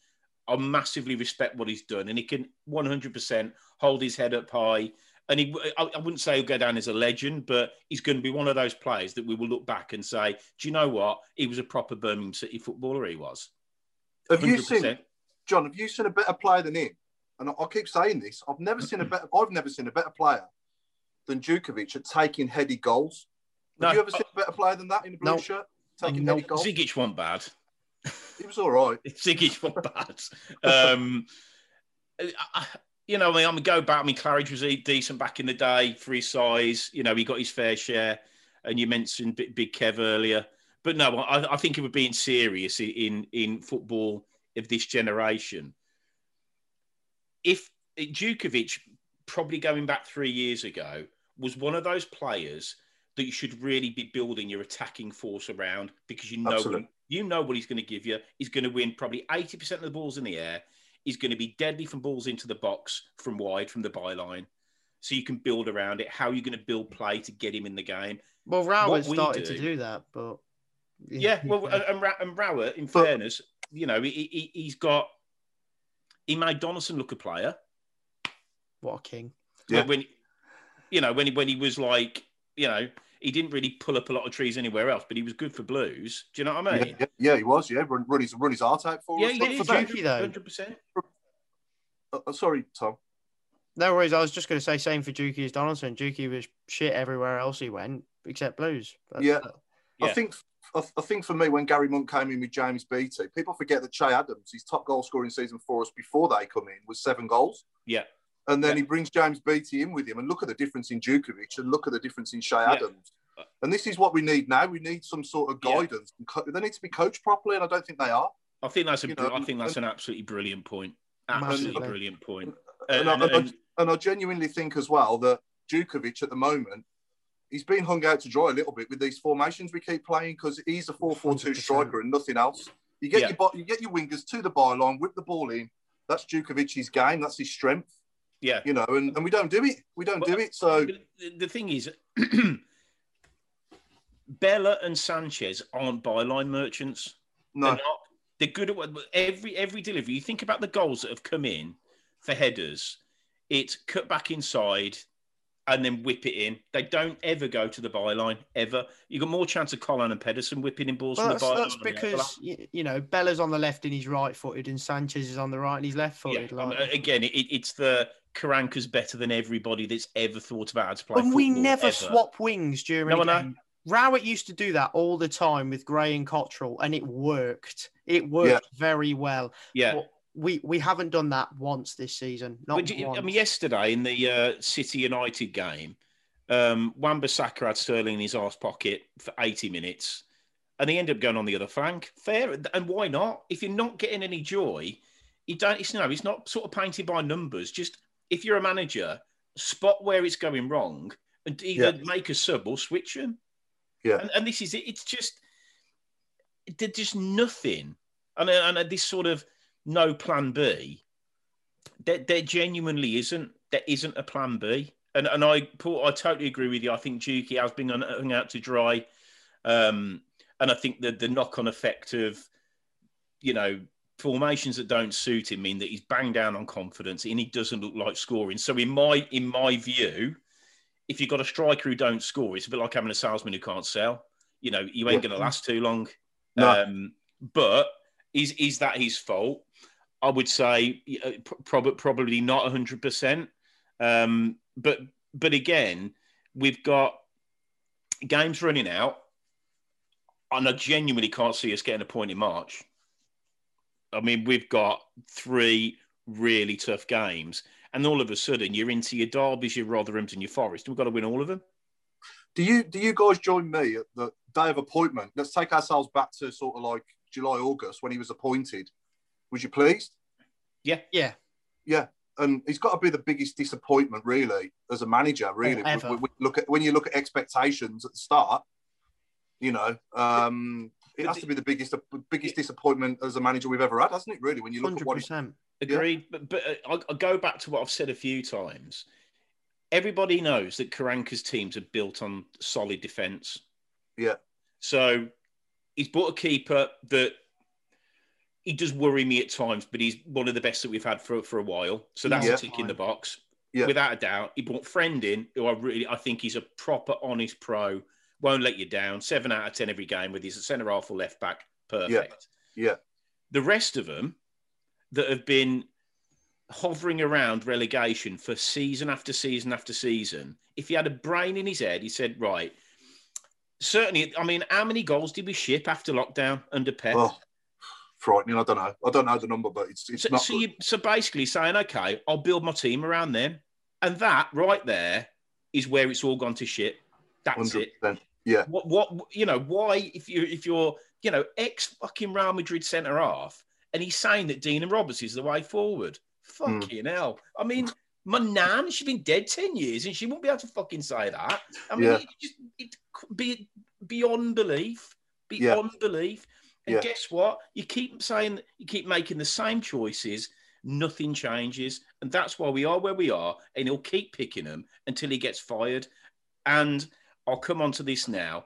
I massively respect what he's done, and he can 100% hold his head up high. And he, I, I wouldn't say he'll go down as a legend, but he's going to be one of those players that we will look back and say, "Do you know what? He was a proper Birmingham City footballer. He was." Have you 100%. seen John? Have you seen a better player than him? And I, I keep saying this. I've never seen a better. [clears throat] I've never seen a better player than Jutkiewicz at taking heady goals. Have No. you ever seen a better player than that in a blue No. shirt taking No. heady goals? Zigic wasn't bad. He was all right. [laughs] Zigic wasn't bad. Um, I- you know, I mean, I'm go back. I mean, Claridge was decent back in the day for his size. You know, he got his fair share. And you mentioned Big, Big Kev earlier, but no, I, I think if we're being serious in in football of this generation, if Jutkiewicz, probably going back three years ago, was one of those players that you should really be building your attacking force around because you know Absolutely. You know what he's going to give you. He's going to win probably 80% of the balls in the air. He's going to be deadly from balls into the box from wide, from the byline. So you can build around it. How are you going to build play to get him in the game? Well, What Rowett we started do- to do that, but Yeah, well, and, [laughs] and, Ra- and Rowett, in But- fairness, you know, he, he, he's got, he made Donaldson look a player. what a king! Yeah. When, you know, when he, when he was like, you know, he didn't really pull up a lot of trees anywhere else, but he was good for blues. Do you know what I mean? yeah, yeah, he was. Yeah, run, run his run his heart out for Yeah, us. he Look did. for for that. Djuki, though. Hundred percent. Uh, uh, sorry, Tom. No worries. I was just going to say same for Juki as Donaldson. Juki was shit everywhere else he went except Blues. That's- Yeah. Yeah. I think I, I think for me, when Gary Monk came in with James Beattie, people forget that Che Adams, his top goal scoring season for us before they come in, was seven goals. Yeah. And then Yeah. he brings James Beattie in with him, and look at the difference in Jutkiewicz, and look at the difference in Che Adams. And this is what we need now. We need some sort of Yeah. guidance. Co- They need to be coached properly, and I don't think they are. I think that's a. You know, I think that's and- an absolutely brilliant point. Absolutely Massively. brilliant point. And, And- I, and- I, and I genuinely think as well that Jutkiewicz at the moment, he's been hung out to dry a little bit with these formations we keep playing because he's a 4-4-2 striker and nothing else. You get Yeah. your you get your wingers to the byline, whip the ball in. That's Jutkiewicz's game. That's his strength. Yeah. You know, and, and we don't do it. We don't Well, do it. So the- the thing is, [clears throat] Bela and Sanchez aren't byline merchants. no, They're not. They're good at every every delivery. You think about the goals that have come in for headers. It's cut back inside and then whip it in. They don't ever go to the byline ever. You got more chance of Colin and Pedersen whipping in balls Well, from that's, the byline. that's because you, you know Bela's on the left and he's right footed, and Sanchez is on the right and he's left footed. I mean, like- again, it, it's the Karanka's better than everybody that's ever thought about how to play and we never ever. swap wings during No, a I know. game. Rowett used to do that all the time with Gray and Cotterill, and it worked. It worked very well. Yeah. But we we haven't done that once this season. Not you- once. I mean, yesterday in the uh, City United game, um, Wan-Bissaka had Sterling in his arse pocket for 80 minutes, and he ended up going on the other flank. Fair, and why not? If you're not getting any joy, you don't. It's no, it's not sort of painted by numbers. Just if you're a manager, spot where it's going wrong and either Yeah. make a sub or switch them. Yeah. and, and this is it. It's just there's just nothing, and and this sort of no plan B there, there genuinely isn't. There isn't a plan B. And and I Paul, I totally agree with you. I think Juki has been hung hung out to dry. Um, and I think that the knock on effect of, you know, formations that don't suit him mean that he's banged down on confidence and he doesn't look like scoring. So in my in my view, if you've got a striker who don't score, it's a bit like having a salesman who can't sell. You know, you ain't Yeah. going to last too long. No. Um, but is is that his fault? I would say uh, probably probably not hundred percent. Um, but but again, we've got games running out, and I genuinely can't see us getting a point in March. I mean, we've got three really tough games, and all of a sudden you're into your derbies, your Rotherhams, and your Forest. We've got to win all of them. do you do you guys join me at the day of appointment? Let's take ourselves back to sort of like July, August when he was appointed. Was you pleased? Yeah, yeah, Yeah, and he's got to be the biggest disappointment, really, as a manager. Really, ever. We- we look at when you look at expectations at the start. You know, um, it has to be the biggest biggest disappointment as a manager we've ever had, hasn't it? Really, when you look at hundred what he, percent. Agreed, but but uh, I'll, I'll go back to what I've said a few times. Everybody knows that Karanka's teams are built on solid defence. Yeah. So he's bought a keeper that he does worry me at times, but he's one of the best that we've had for, for a while. So that's Yeah. a tick in the box. Yeah. Without a doubt. He brought friend in, who I really I think he's a proper honest pro, won't let you down. Seven out of ten every game with his centre half or left back. Perfect. Yeah. The rest of them that have been hovering around relegation for season after season after season, if he had a brain in his head, he said, right, certainly, I mean, how many goals did we ship after lockdown under Pep? Oh, frightening. I don't know. I don't know the number, but it's it's so, not. so, you, so basically saying, okay, I'll build my team around them. And that right there is where it's all gone to shit. That's it. 100%. Yeah. What, what, you know, why, if you if you're, you know, ex fucking Real Madrid centre half, and he's saying that Dean and Roberts is the way forward. Hmm. Fucking hell. I mean, my nan, she's been dead 10 years and she won't be able to fucking say that. I mean, Yeah. it just it could be beyond belief. Yeah. Beyond belief. And Yeah. guess what? You keep saying, you keep making the same choices, nothing changes. And that's why we are where we are. And he'll keep picking them until he gets fired. And I'll come on to this now.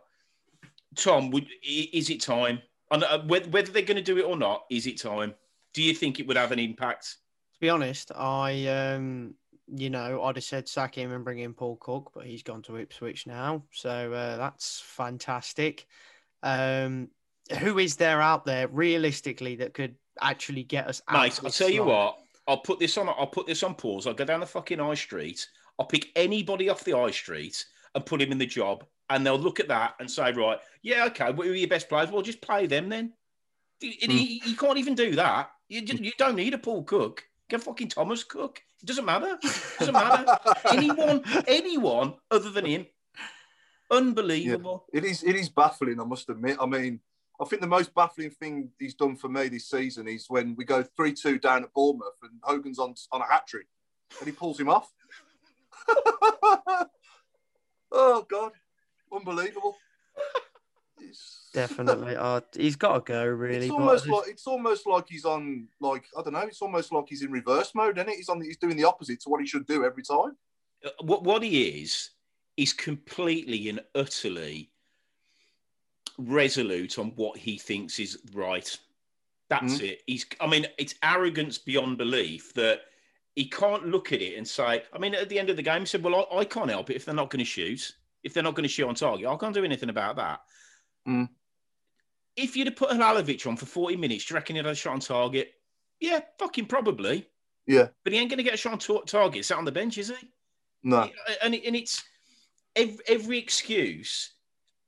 Tom, would, is it time? And uh, whether they're going to do it or not, is it time? Do you think it would have an impact? To be honest, I um you know I'd have said sack him and bring in Paul Cook, but he's gone to Ipswich now, so uh, that's fantastic. Um, who is there out there realistically that could actually get us out? Mate, I'll tell you what. I'll put this on. I'll put this on pause. I'll go down the fucking high street. I'll pick anybody off the high street and put him in the job, and they'll look at that and say, right, yeah, okay, what are your best players? Well, just play them then. You, you- you can't even do that. You, hmm. you don't need a Paul Cook. Get fucking Thomas Cook. It doesn't matter. It doesn't matter. [laughs] anyone, anyone other than him. Unbelievable. It is it is baffling, I must admit. I mean, I think the most baffling thing he's done for me this season is when we go 3 2 down at Bournemouth and Hogan's on, on a hat trick and he pulls him off. [laughs] oh, God. Unbelievable. [laughs] It's, Definitely, uh, he's got to go. Really, it's almost just- like it's almost like he's on like I don't know. It's almost like he's in reverse mode, isn't it? He's on. He's doing the opposite to what he should do every time. Uh, what what he is is completely and utterly resolute on what he thinks is right. That's Mhm. it. He's I mean, it's arrogance beyond belief that he can't look at it and say, I mean, at the end of the game, he said, Well, I, I can't help it if they're not going to shoot. If they're not going to shoot on target, I can't do anything about that. Mm. If you'd have put Halilovic on for 40 minutes, do you reckon he'd have a shot on target? Yeah, fucking probably. Yeah. But he ain't going to get a shot on tar- target. Sat on the bench, is he? No. and, it, and it's every, every excuse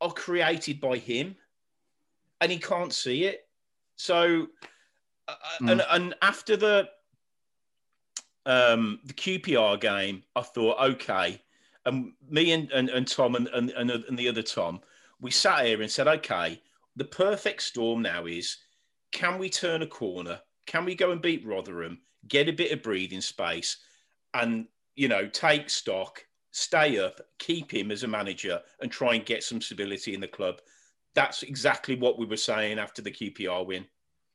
are created by him and he can't see it so uh, and, and after the um the qpr game i thought okay and me and, and, and tom and, and, and and the other tom we sat here and said okay the perfect storm now is can we turn a corner can we go and beat rotherham get a bit of breathing space and you know take stock stay up keep him as a manager and try and get some stability in the club that's exactly what we were saying after the qpr win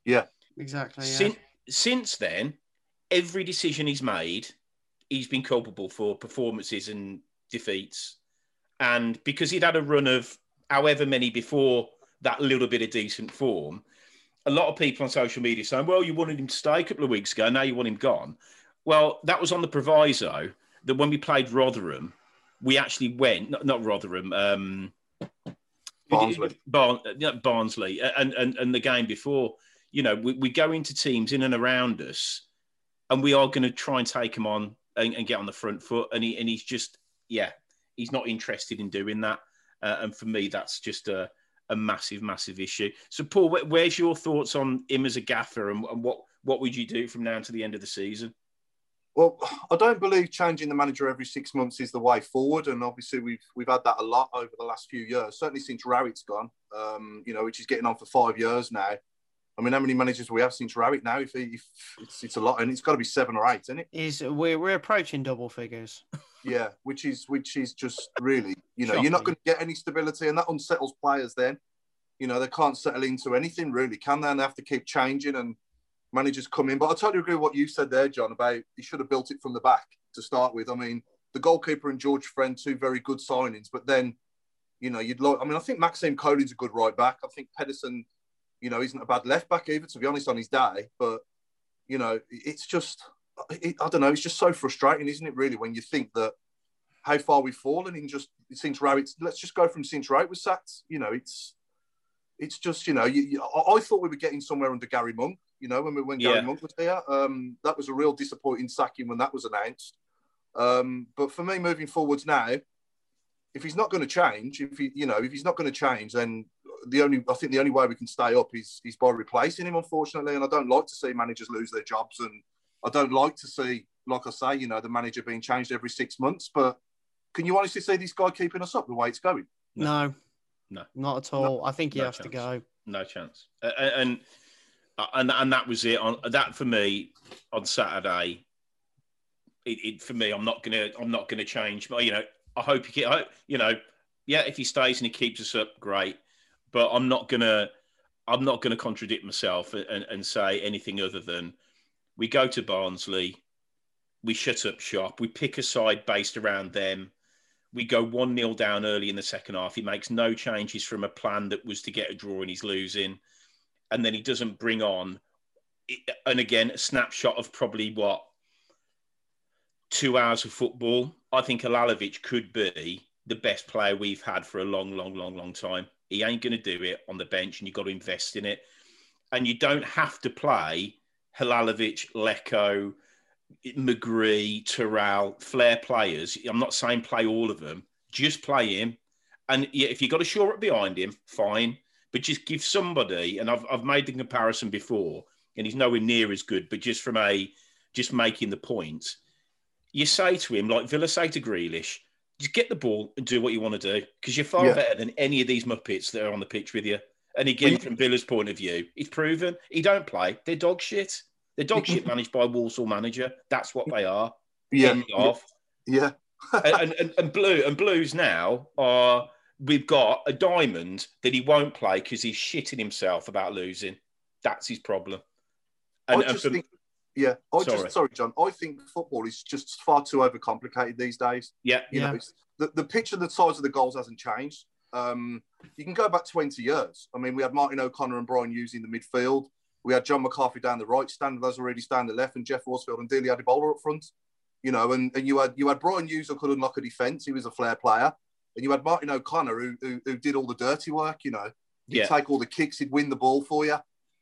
Yeah. exactly. Yeah. since, since then every decision he's made he's been culpable for performances and defeats. And because he'd had a run of however many before that little bit of decent form a lot of people on social media saying well you wanted him to stay a couple of weeks ago now you want him gone. Well that was on the proviso that when we played rotherham we actually went not, not rotherham um Barnsley. Barn, Barnsley, and, and and the game before, you know, we, we go into teams in and around us, and we are going to try and take him on and, and, get on the front foot. And he and he's just, yeah, he's not interested in doing that. Uh, and for me, that's just a, a massive, massive issue. So, Paul, where, where's your thoughts on him as a gaffer, and, and what what would you do from now to the end of the season? Well, I don't believe changing the manager every six months is the way forward, and obviously we've we've had that a lot over the last few years. Certainly since Rowett's gone, um, you know, which is getting on for five years now. I mean, how many managers we have since Rowett now? If, if it's, it's a lot, and it's got to be seven or eight, isn't it? Is we're we're approaching double figures. [laughs] Yeah, which is which is just really, you know, you're not going to get any stability, and that unsettles players. Then, you know, they can't settle into anything really, can they? And they have to keep changing, and managers come in. But I totally agree with what you said there, John, about he should have built it from the back to start with. I mean, the goalkeeper and George Friend, two very good signings, but then You know, you'd like. I mean, I think Maxime Colin's a good right back. I think Pedersen, you know, isn't a bad left back either, to be honest, on his day. But you know, it's just, it, I don't know, it's just so frustrating, isn't it? Really, when you think that how far we've fallen in just since Rowett. Let's just go from since Rowett was sacked. You know, it's it's just you know, you, you, I, I, thought we were getting somewhere under Gary Monk. You know, when we, when yeah. Gary Monk was here, um, that was a real disappointing sacking when that was announced. Um, but for me, moving forwards now, if he's not going to change, if he, you know, if he's not going to change, then the only I think the only way we can stay up is is by replacing him. Unfortunately, and I don't like to see managers lose their jobs, and I don't like to see, like I say, you know, the manager being changed every six months. But can you honestly see this guy keeping us up the way it's going? No, no, not at all. No, I think he no has chance. to go. No chance. Uh, and and and that was it. On that for me on Saturday. It, it for me, I'm not gonna I'm not gonna change. But you know, I hope he. I, you know, yeah, if he stays and he keeps us up, great. But I'm not gonna I'm not gonna contradict myself and, and say anything other than we go to Barnsley, we shut up shop, we pick a side based around them we go 1 0 down early in the second half. He makes no changes from a plan that was to get a draw and he's losing. And then he doesn't bring on, and again, a snapshot of probably what, two hours of football. I think Halilovic could be the best player we've had for a long, long, long, long time. He ain't going to do it on the bench and you've got to invest in it. And you don't have to play Halilovic, Leko, McGree, Terrell, flair players. I'm not saying play all of them. Just play him. And if you've got a shore up behind him, fine. But just give somebody, and I've, I've made the comparison before, and he's nowhere near as good, but just from a just making the point, you say to him, like Villa say to Grealish, just get the ball and do what you want to do because you're far yeah. better than any of these Muppets that are on the pitch with you. And again, from Villa's point of view, he's proven he don't play. They're dog shit. They're dog shit [laughs] managed by Walsall manager. That's what they are. Yeah. Off. Yeah. [laughs] and, and, and blue and blues now are we've got a diamond that he won't play because he's shitting himself about losing. That's his problem. And, and for, think, yeah, I sorry. just sorry, John. I think football is just far too overcomplicated these days. Yeah, you yeah. know, the the pitch and the size of the goals hasn't changed. Um, you can go back 20 years. I mean, we had Martin O'Connor and Brian Hughes in the midfield. We had John McCarthy down the right, Stan Lazaridis down the left, and Geoff Horsfield and Dele Adebola up front. You know, and, and you had you had Brian Hughes who could unlock a defence. He was a flair player, and you had Martin O'Connor who who, who did all the dirty work. You know, he'd yeah. take all the kicks, he'd win the ball for you.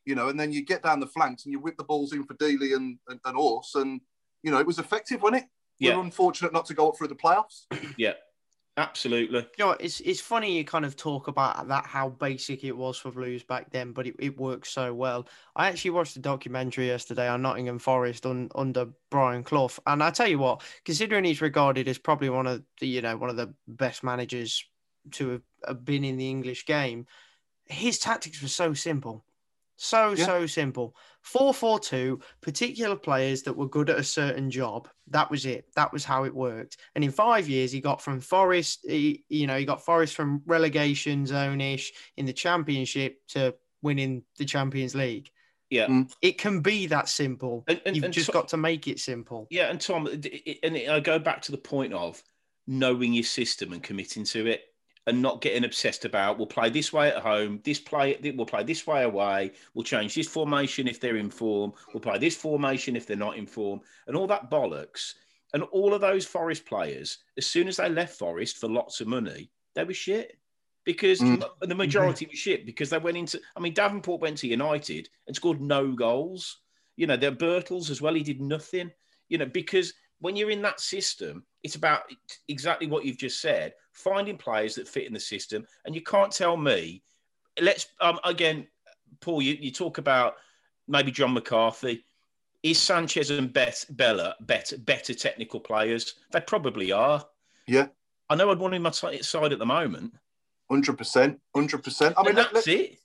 You know, and then you get down the flanks and you whip the balls in for Dele and and, and Horse, and you know it was effective, wasn't it? Yeah. We were unfortunate not to go up through the playoffs. [clears throat] Yeah, Absolutely. You know, it's it's funny you kind of talk about that how basic it was for Blues back then, but it, it works so well. I actually watched a documentary yesterday on Nottingham Forest on, under Brian Clough, and I tell you what, considering he's regarded as probably one of the you know one of the best managers to have, have been in the English game, his tactics were so simple. So, yeah. so simple. 4 4 2, particular players that were good at a certain job. That was it. That was how it worked. And in five years, he got from Forest, he, you know, he got Forest from relegation zone ish in the championship to winning the Champions League. Yeah. Mm. It can be that simple. And, and, You've and just Tom, got to make it simple. Yeah. And Tom, and I go back to the point of knowing your system and committing to it and not getting obsessed about we'll play this way at home, this play we'll play this way away, we'll change this formation if they're in form, we'll play this formation if they're not in form, and all that bollocks. And all of those Forest players, as soon as they left Forest for lots of money, they were shit. Because mm. the majority mm-hmm. was shit because they went into I mean Davenport went to United and scored no goals. You know, they're Birtles as well, he did nothing. You know, because when you're in that system, it's about exactly what you've just said finding players that fit in the system. And you can't tell me, let's, um, again, Paul, you, you talk about maybe John McCarthy. Is Sanchez and Bet, Bela better, better technical players? They probably are. Yeah. I know I'd want him on my side at the moment. 100%. 100%. I mean, that's let, it.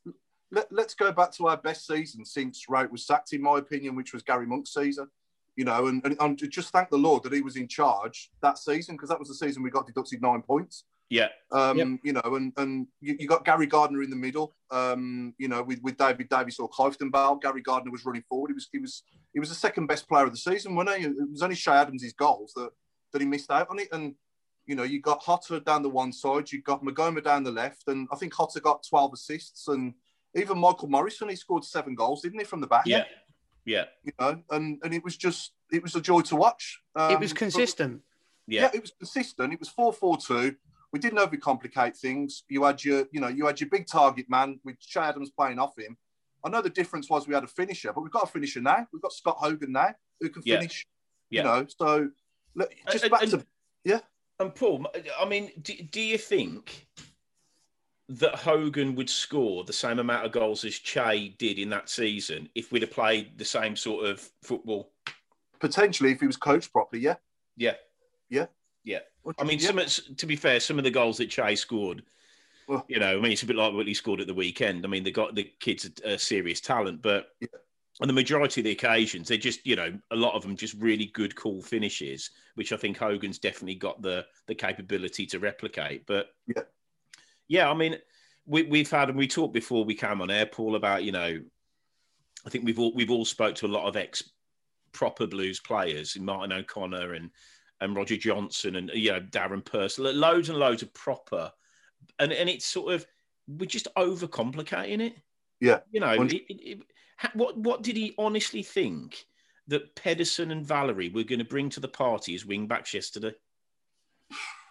Let, us go back to our best season since Rowett was sacked, in my opinion, which was Gary Monk's season you know, and, and, and just thank the Lord that he was in charge that season because that was the season we got deducted nine points. Yeah. Um, yep. You know, and and you, you, got Gary Gardner in the middle. Um, you know, with, with David Davis or Kieftenbeld, Gary Gardner was running forward. He was he was he was the second best player of the season, wasn't he? It was only Che Adams' goals that that he missed out on it. And You know, you got Jota down the one side, you got Maghoma down the left, and I think Jota got 12 assists, and even Michael Morrison, he scored seven goals, didn't he, from the back? Yeah, yeah. You know, and and it was just it was a joy to watch. it was Um, consistent. Yeah. yeah, it was consistent. It was four four two. We didn't overcomplicate things. You had your, you know, you had your big target man with Che Adams playing off him. I know the difference was we had a finisher, but we've got a finisher now. We've got Scott Hogan now who can Yeah. finish. Yeah. You know, so look, just And- back and- to yeah. And Paul, I mean, do, do you think that Hogan would score the same amount of goals as Che did in that season if we'd have played the same sort of football? Potentially, if he was coached properly, yeah, Yeah, yeah. yeah. I mean, yeah. some of, to be fair, some of the goals that Che scored, Well- you know, I mean, it's a bit like what he scored at the weekend. I mean, they got the kids a, a serious talent, but Yeah. on the majority of the occasions, they're just, you know, a lot of them just really good, cool finishes, which I think Hogan's definitely got the the capability to replicate. But Yeah. Yeah, I mean, we, we've had and we talked before we came on air, Paul, about you know, I think we've all we've all spoke to a lot of ex proper blues players, Martin O'Connor and and Roger Johnson and you know Darren Purcell, loads and loads of proper, and and it's sort of we're just overcomplicating it. Yeah. You know, it, it, it- what what did he honestly think that Pedersen and Valery were going to bring to the party as wing backs yesterday? [sighs] [laughs]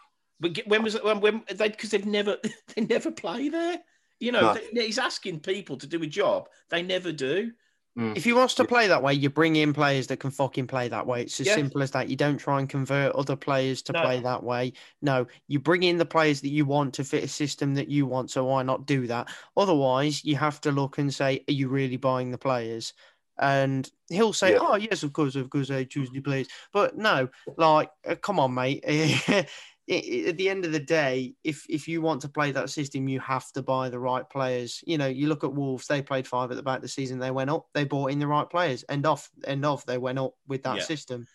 But when was it? When, when they because they've never [laughs] they never play there. You know, No. they- he's asking people to do a job they never do. If he wants to play that way, you bring in players that can fucking play that way. It's as Yeah. simple as that. You don't try and convert other players to No. play that way. No, you bring in the players that you want to fit a system that you want. So why not do that? Otherwise, you have to look and say, are you really buying the players? And he'll say, Yeah. oh, yes, of course, of course, I choose the players. But no, like, uh, come on, mate. [laughs] I- I- At the end of the day, if if you want to play that system, you have to buy the right players. You know, you look at Wolves; they played five at the back of the season. They went up. They bought in the right players. End off. End off. They went up with that Yeah. system.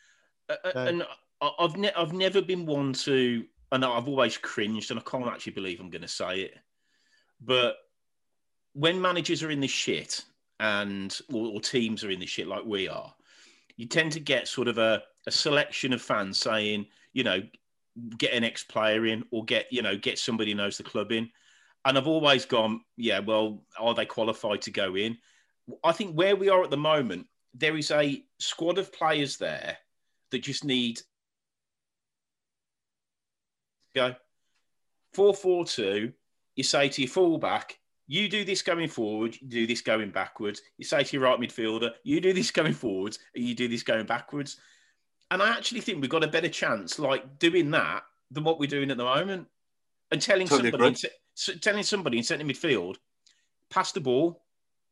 Uh, So- and I've ne- I've never been one to, and I've always cringed, and I can't actually believe I'm going to say it, but when managers are in the shit and or, or teams are in the shit like we are, you tend to get sort of a, a selection of fans saying, you know, get an ex-player in or get you know get somebody who knows the club in, and I've always gone, yeah, well, are they qualified to go in? I think where we are at the moment, there is a squad of players there that just need go four four two. You say to your fullback, you do this going forward, you do this going backwards. You say to your right midfielder, you do this going forwards, and you do this going backwards. And I actually think we've got a better chance, like doing that, than what we're doing at the moment. And telling Totally somebody, agree. telling somebody in centre midfield, pass the ball.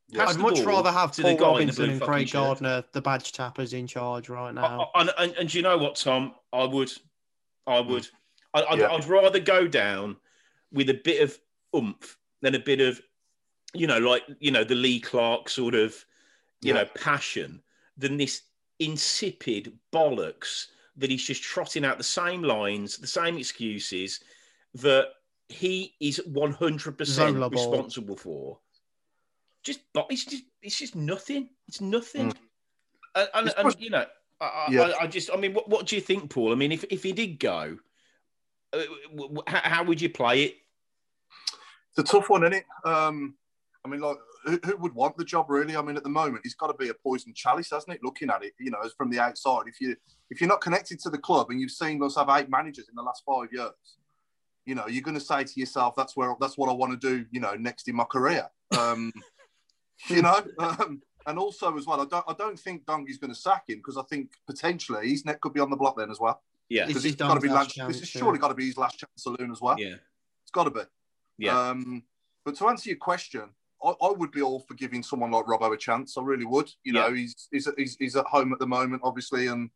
Yeah. pass I'd the much ball rather have to the Paul guy in the Robinson and fucking Craig shirt. Gardner, the badge tappers, in charge right now. I- I- and, and, and do you know what, Tom? I would, I hmm. would, I, I'd, Yeah. I'd rather go down with a bit of oomph than a bit of, you know, like you know the Lee Clark sort of, you Yeah. know, passion than this insipid bollocks that he's just trotting out the same lines, the same excuses that he is one hundred percent Zola responsible for. Just, it's just, it's just nothing. It's nothing. And, and, It's and, pushed- you know, I, I- Yeah. I, I just, I mean, what, what do you think, Paul? I mean, if, if he did go, uh, w- w- how, how would you play it? It's a tough one, isn't it? Um, I mean, like, who, who would want the job really? I mean, at the moment, it's got to be a poison chalice, hasn't it? Looking at it, you know, as from the outside, if you if you're not connected to the club and you've seen us have eight managers in the last five years, you know, you're going to say to yourself, "That's where that's what I want to do," you know, next in my career. Um, [laughs] you know, um, and also as well, I don't I don't think Dong's going to sack him because I think potentially his neck could be on the block then as well. Yeah, Because is it's got to be last last, this chance, is surely got to be his last chance saloon as well. yeah, It's got to be. yeah. Um, but to answer your question, I, I would be all for giving someone like Robbo a chance. I really would. You know, he's, he's he's he's at home at the moment, obviously, and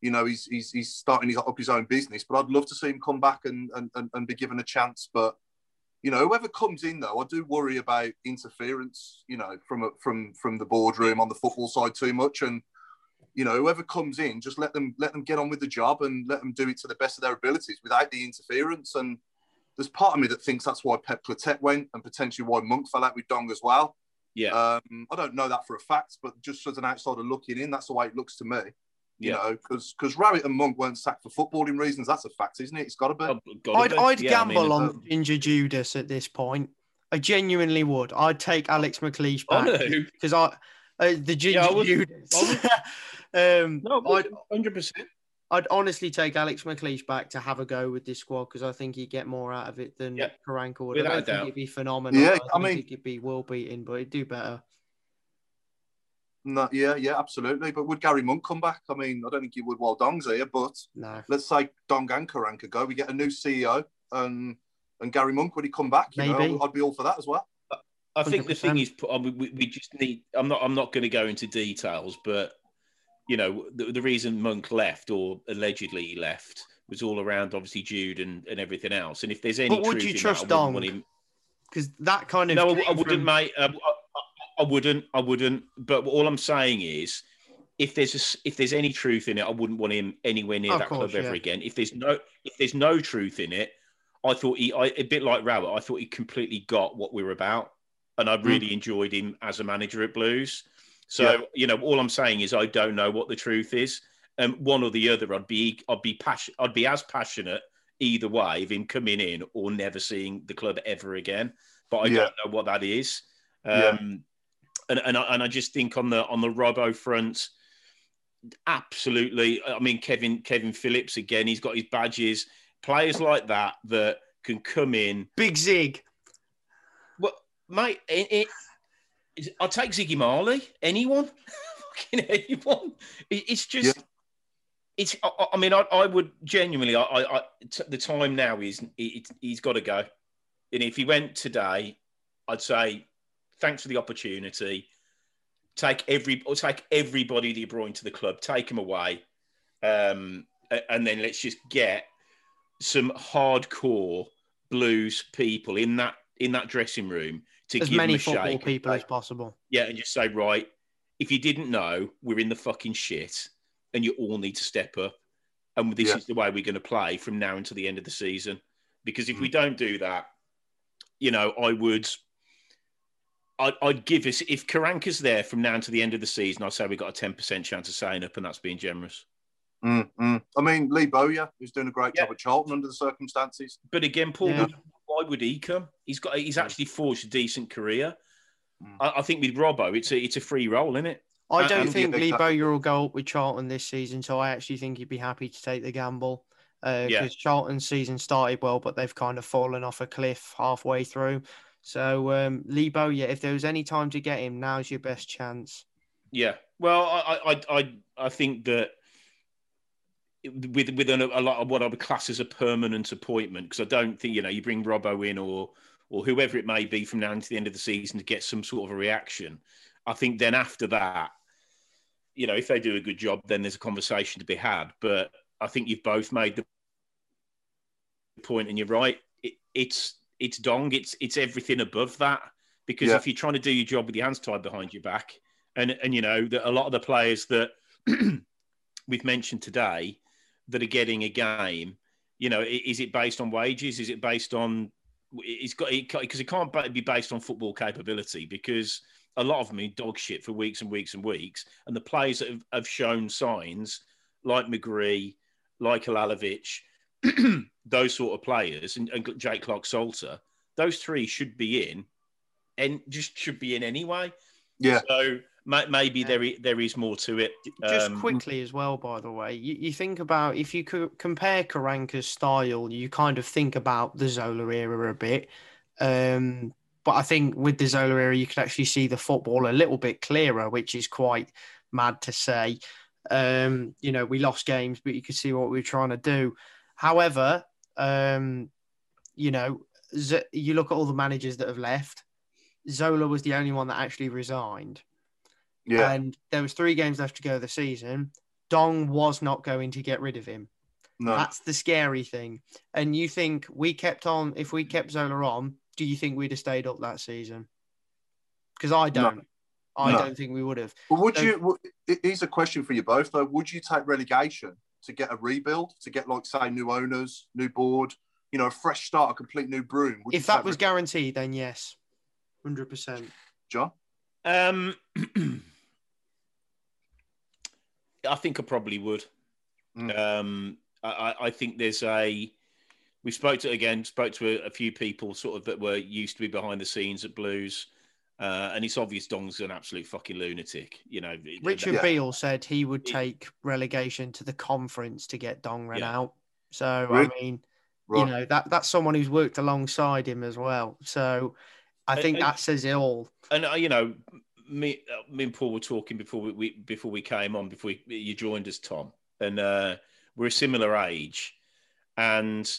you know he's he's, he's starting his, up his own business. But I'd love to see him come back and, and and and be given a chance. But you know, whoever comes in though, I do worry about interference. You know, from a, from from the boardroom on the football side too much, and you know, whoever comes in, just let them let them get on with the job and let them do it to the best of their abilities without the interference. And there's part of me that thinks that's why Pep Clotet went and potentially why Monk fell out with Dong as well. yeah. Um, I don't know that for a fact, but just as an outsider looking in, that's the way it looks to me. You Yeah. know, because because Rowett and Monk weren't sacked for footballing reasons. That's a fact, isn't it? It's got to be. Oh, gotta I'd, be. I'd Yeah, I mean, gamble on Ginger Judas at this point. I genuinely would. I'd take Alex McLeish back because I uh, the Ginger Yeah, I would- Judas. I [laughs] um, No, hundred percent. I'd honestly take Alex McLeish back to have a go with this squad because I think he'd get more out of it than Yeah, Karanka would. without I a don't think doubt. it'd be phenomenal. Yeah, I, I mean- think it'd be world beating, but it'd do better. No, yeah, yeah, absolutely. But would Gary Monk come back? I mean, I don't think he would while Dong's here, but No, let's say Dong and Karanka go. We get a new CEO and and Gary Monk, would he come back? You Maybe. know, I'd be all for that as well. I think the thing 100%. is, I mean, we, we just need. I'm not. I'm not going to go into details, but you know, the, the reason Monk left or allegedly left was all around obviously Jude and, and everything else. And if there's any, But would truth you trust that, I wouldn't want Dong? because that kind of No, I, I wouldn't, from- mate. I, I, I wouldn't. I wouldn't. But all I'm saying is, if there's a if there's any truth in it, I wouldn't want him anywhere near Of that course, club ever yeah. again. If there's no, if there's no truth in it, I thought he, I, a bit like Rowett, I thought he completely got what we were about, and I mm. really enjoyed him as a manager at Blues. So Yeah. you know, all I'm saying is I don't know what the truth is. Um, one or the other, I'd be, I'd be passion, I'd be as passionate either way of him coming in or never seeing the club ever again. But I Yeah. don't know what that is. Um, Yeah. and and I, and I just think on the on the Robbo front, absolutely. I mean, Kevin Kevin Phillips again. He's got his badges. Players like that that can come in. Big Zig. Well, mate, it, it, I'll take Ziggy Marley. Anyone, [laughs] fucking anyone. It, it's just. Yeah. It's. I, I- mean, I, I would genuinely. I, I, I t- the time now is. It, he's got to go. And if he went today, I'd say, thanks for the opportunity. Take every or take everybody that you brought into the club, take them away, um, and then let's just get some hardcore blues people in that in that dressing room to As give many football people say, as possible. yeah, and just say, right, if you didn't know, we're in the fucking shit, and you all need to step up, and this Yeah. is the way we're going to play from now until the end of the season. Because if we Mm. don't do that, you know, I would, I'd, I'd give us if Karanka's there from now until the end of the season, I'd say we have got a ten percent chance of staying up, and that's being generous. Mm, mm. I mean, Lee Bowyer, who's doing a great Yeah. job at Charlton under the circumstances. But again, Paul, Yeah. Would, why would he come? He's got, he's actually forged a decent career. Mm. I, I think with Robbo, it's a, it's a free roll, isn't it? I Uh, don't and- think Yeah, Lee exactly. Bowyer will go up with Charlton this season, so I actually think he'd be happy to take the gamble. Because Yeah. Charlton's season started well, but they've kind of fallen off a cliff halfway through. So um, Lee Bowyer, if there was any time to get him, now's your best chance. Yeah. Well, I I I I think that with with a, a lot of what I would class as a permanent appointment, because I don't think you know you bring Robbo in or or whoever it may be from now until the end of the season to get some sort of a reaction. I think then after that, you know, if they do a good job, then there's a conversation to be had. But I think you've both made the point, and you're right. It, it's it's dong. It's it's everything above that. Because Yeah. if you're trying to do your job with your hands tied behind your back, and and you know that a lot of the players that [clears throat] we've mentioned today that are getting a game, you know, is it based on wages? Is it based on? It's got because it can't be based on football capability because a lot of them are dog shit for weeks and weeks and weeks, and the players that have, have shown signs like McGree, like Halilovic, [clears throat] those sort of players, and, and Jake Clarke-Salter, those three should be in, and just should be in anyway. Yeah. So maybe Yeah. there there is more to it. Just Um, quickly as well, by the way, you, you think about if you could compare Karanka's style, you kind of think about the Zola era a bit. Um, but I think with the Zola era, you could actually see the football a little bit clearer, which is quite mad to say. Um, you know, we lost games, but you could see what we were trying to do. However, um, you know, Z- you look at all the managers that have left. Zola was the only one that actually resigned Yeah. and there was three games left to go of the season. Dong was not going to get rid of him. no. That's the scary thing. And you think we kept on? If we kept Zola on, do you think we'd have stayed up that season? Because I don't. I No. don't think we would have. But would So- you? w- Here's a question for you both, though. Would you take relegation to get a rebuild, to get like say new owners, new board, you know, a fresh start, a complete new broom? Would If that was re- guaranteed, then yes, hundred percent. John, Um, [clears throat] I think I probably would. Mm. Um, I, I- I think there's a. We spoke to again, spoke to a, a few people sort of that were used to be behind the scenes at Blues, uh, and it's obvious Dong's an absolute fucking lunatic. You know, Richard that- Beale said he would Yeah. take relegation to the conference to get Dongren Yeah. out. So Really? I mean, Right. you know that that's someone who's worked alongside him as well. So I think and- that says it all. and uh, you know, me, uh, me and Paul were talking before we, we before we came on, before we, you joined us, Tom, and uh, we're a similar age, and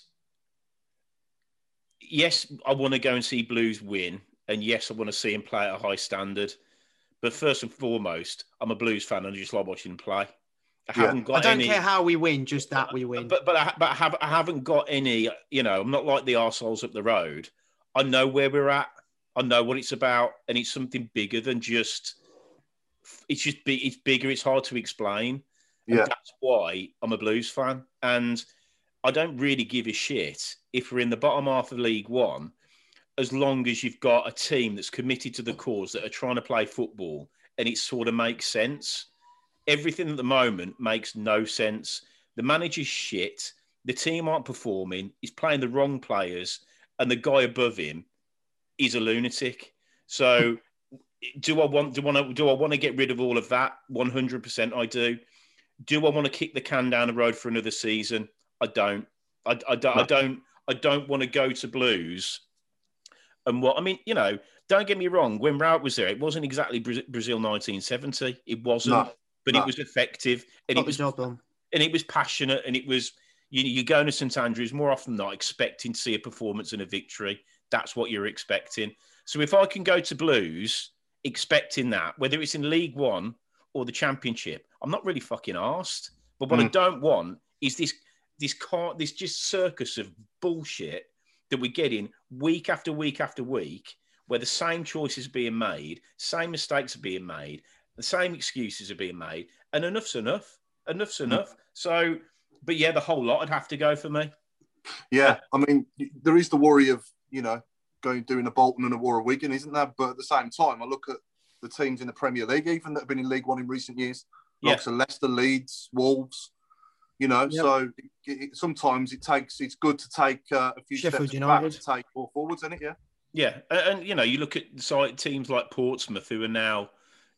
yes, I want to go and see Blues win, and yes, I want to see him play at a high standard, but first and foremost, I'm a Blues fan, and I just like watching him play. I Yeah. haven't got I don't any, care how we win, just that we win. but but I, but I have I haven't got any. You know, I'm not like the arseholes up the road. I know where we're at. I know what it's about, and it's something bigger than just. It's just big. It's bigger. It's hard to explain. And Yeah. that's why I'm a Blues fan, and I don't really give a shit if we're in the bottom half of League One, as long as you've got a team that's committed to the cause that are trying to play football, and it sort of makes sense. Everything at the moment makes no sense. The manager's shit. The team aren't performing. He's playing the wrong players, and the guy above him is a lunatic. So, do I want do I want to do I want to get rid of all of that? One hundred percent, I do. Do I want to kick the can down the road for another season? I don't. I, I don't. I don't. I don't want to go to Blues. And what I mean, you know, don't get me wrong. When Rowett was there, it wasn't exactly Brazil 1970. It wasn't, No, but no. it was effective and it was and it was passionate and it was you know, you're going to St Andrews more often than not expecting to see a performance and a victory. That's what you're expecting. So if I can go to Blues expecting that, whether it's in League One or the Championship, I'm not really fucking asked. But what I Mm. don't want is this this car this just circus of bullshit that we're getting week after week after week, where the same choices are being made, same mistakes are being made, the same excuses are being made, and enough's enough. Enough's enough. So, but yeah, the whole lot would have to go for me. Yeah, I mean, there is the worry of you know going doing a Bolton and a War of Wigan, isn't there? But at the same time, I look at the teams in the Premier League, even that have been in League One in recent years, Yeah. like so Leicester, Leeds, Wolves. You know, Yep. so it, it, sometimes it takes. It's good to take uh, a few Sheffield steps United. back to take more forwards, isn't it? Yeah. Yeah, and, and, you know, you look at side teams like Portsmouth, who are now,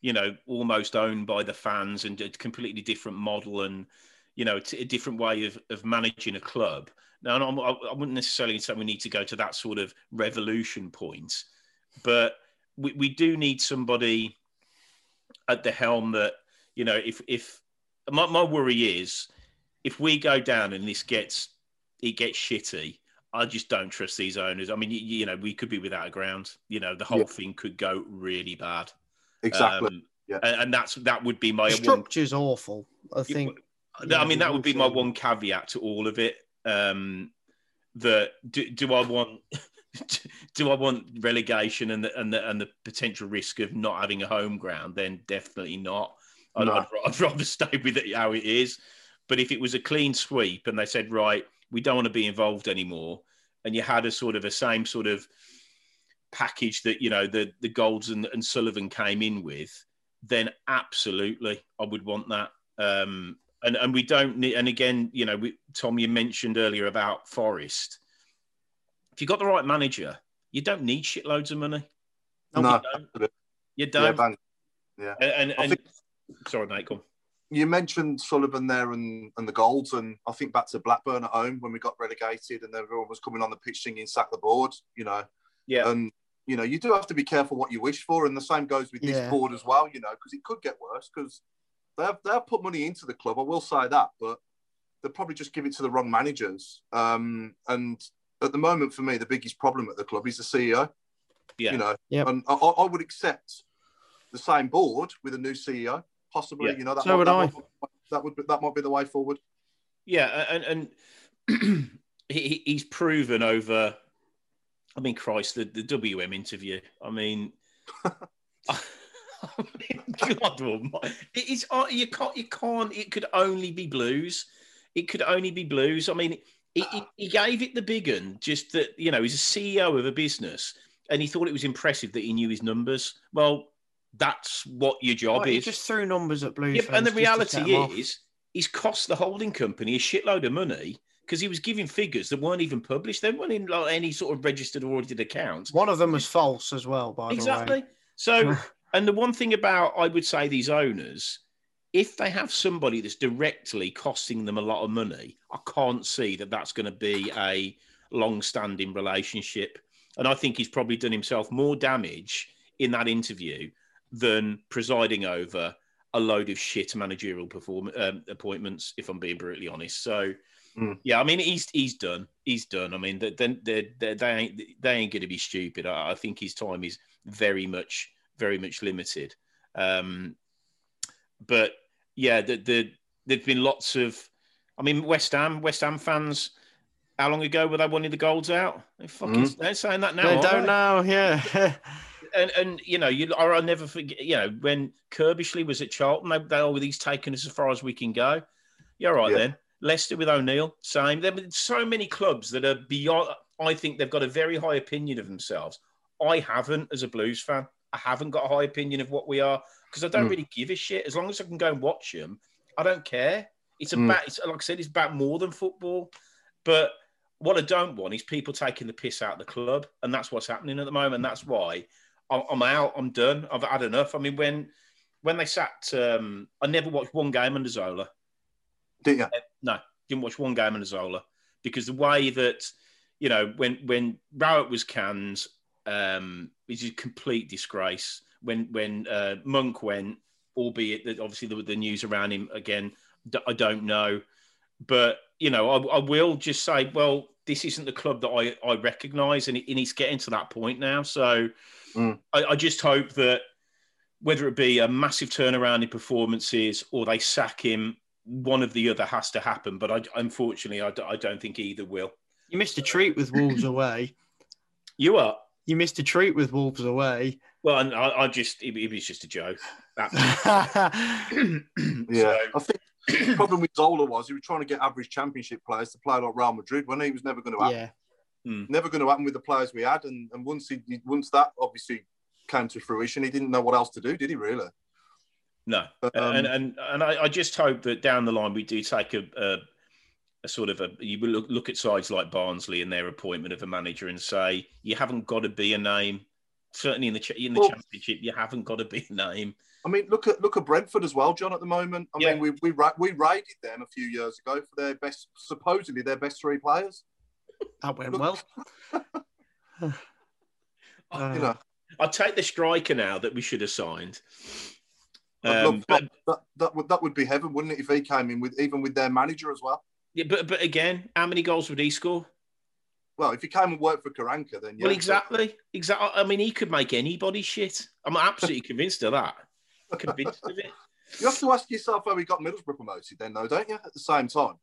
you know, almost owned by the fans and a completely different model and, you know, t- a different way of, of managing a club. Now, I'm, I I wouldn't necessarily say we need to go to that sort of revolution point, but we, we do need somebody at the helm that, you know, if if my, my worry is if we go down and this gets it gets shitty, I just don't trust these owners. I mean, you, you know, we could be without a ground. You know, the whole Yeah. thing could go really bad. Exactly. Um, Yeah. and, and that's that would be my The one. structure's awful. I think. I mean, that would be my one caveat to all of it. Um, that do, do I want [laughs] do I want relegation and the, and the and the potential risk of not having a home ground? Then definitely not. I'd, No. I'd, I'd [laughs] rather stay with it how it is. But if it was a clean sweep and they said, right, we don't want to be involved anymore, and you had a sort of a same sort of package that you know the the Golds and, and Sullivan came in with, then absolutely I would want that. Um, and and we don't need. And again, you know, we, Tom, you mentioned earlier about Forest. If you got the right manager, you don't need shitloads of money. No, no, you don't. You yeah, don't. bang. yeah. and and, I and think- sorry, mate, go on. You mentioned Sullivan there and, and the Golds, and I think back to Blackburn at home when we got relegated and everyone was coming on the pitch singing "Sack the Board," you know. Yeah. And you know, you do have to be careful what you wish for, and the same goes with Yeah. this board as well. You know, because it could get worse because they have they have put money into the club. I will say that, but they'll probably just give it to the wrong managers. Um, and at the moment, for me, the biggest problem at the club is the CEO. Yeah. You know, Yep. and I, I would accept the same board with a new CEO, possibly. Yeah. You know, that So might, would that I. might- that would be, that might be the way forward. Yeah, and and [clears throat] he, he's proven over. I mean, Christ, the, the WM interview. I mean, [laughs] [laughs] I mean, God it is. uh, You can't. You can't. It could only be blues. It could only be blues. I mean, he, he, he gave it the big one. Just that you know, he's a CEO of a business, and he thought it was impressive that he knew his numbers. Well, that's what your job Well, he is. just threw numbers at Blues. Yeah, and the reality to set reality 'em off. is, he's cost the holding company a shitload of money because he was giving figures that weren't even published. They weren't in like, any sort of registered or audited accounts. one of them was false as well. By Exactly. the way, So, [laughs] and the one thing about I would say these owners, if they have somebody that's directly costing them a lot of money, I can't see that that's going to be a long-standing relationship. And I think he's probably done himself more damage in that interview than presiding over a load of shit managerial perform- um, appointments. If I'm being brutally honest, so. Mm. Yeah, I mean he's he's done. He's done. I mean, they they they, they ain't they ain't going to be stupid. I, I think his time is very much very much limited. Um, but yeah, the, the there've been lots of. I mean, West Ham West Ham fans. How long ago were they wanting the goals out? They fucking they're saying that now. they don't know. Yeah, [laughs] and and you know you I'll never forget you know when Curbishley was at Charlton they, they oh he's taken us as far as we can go yeah right Yeah. then Leicester with O'Neill same there so many clubs that are beyond I think they've got a very high opinion of themselves I haven't as a Blues fan I haven't got a high opinion of what we are because I don't Mm. really give a shit as long as I can go and watch them I don't care it's Mm. about it's like I said it's about more than football but what I don't want is people taking the piss out of the club, and that's what's happening at the moment. That's why I'm, I'm out. I'm done. I've had enough. I mean, when when they sat, um, I never watched one game under Zola. Didn't you? No, didn't watch one game under Zola because the way that you know when when Rowett was canned, um, it's a complete disgrace. When when uh, Monk went, albeit that obviously there was the news around him again. d- I don't know, but you know, I, I will just say, well, this isn't the club that I I recognise, and, he- and he's getting to that point now. So Mm. I, I just hope that whether it be a massive turnaround in performances or they sack him, one of the other has to happen. But I, unfortunately, I don't think either will. you missed a treat with Wolves [laughs] away. You are. You missed a treat with Wolves away. Well, and I, I just, it, it was just a joke. [laughs] Yeah. So- [clears throat] I think the problem with Zola was he was trying to get average championship players to play like Real Madrid when he was never going to happen. yeah, Never going to happen with the players we had. And, and once he once that obviously came to fruition, he didn't know what else to do, did he really? No, But, um, and and and I, I just hope that down the line we do take a, a, a sort of a you look, look at sides like Barnsley and their appointment of a manager and say you haven't got to be a name. Certainly in the in the Well- championship, you haven't got to be a name. I mean, look at look at Brentford as well, John. At the moment, I Yeah. mean, we we ra- we raided them a few years ago for their best, supposedly their best three players. that went Look- well. [laughs] Uh, you know, I'll take the striker now that we should have signed. Um, love- but that, that would that would be heaven, wouldn't it? If he came in with even with their manager as well. Yeah, but but again, how many goals would he score? Well, if he came and worked for Karanka, then yeah. Well, exactly, exactly. I mean, he could make anybody shit. I'm absolutely [laughs] convinced of that. Convinced of it. [laughs] You have to ask yourself how he got Middlesbrough promoted, then, though, don't you? At the same time,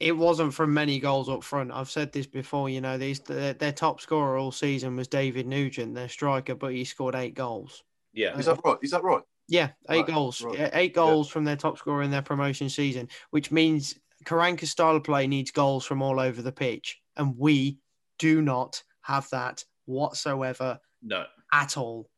it wasn't from many goals up front. I've said this before. You know, these their, their top scorer all season was David Nugent, their striker, but he scored eight goals. Yeah, is that right? Is that right? Yeah, eight Right, goals. right. Yeah, Eight goals from their top scorer in their promotion season, which means Karanka's style of play needs goals from all over the pitch. And we do not have that whatsoever no. at all.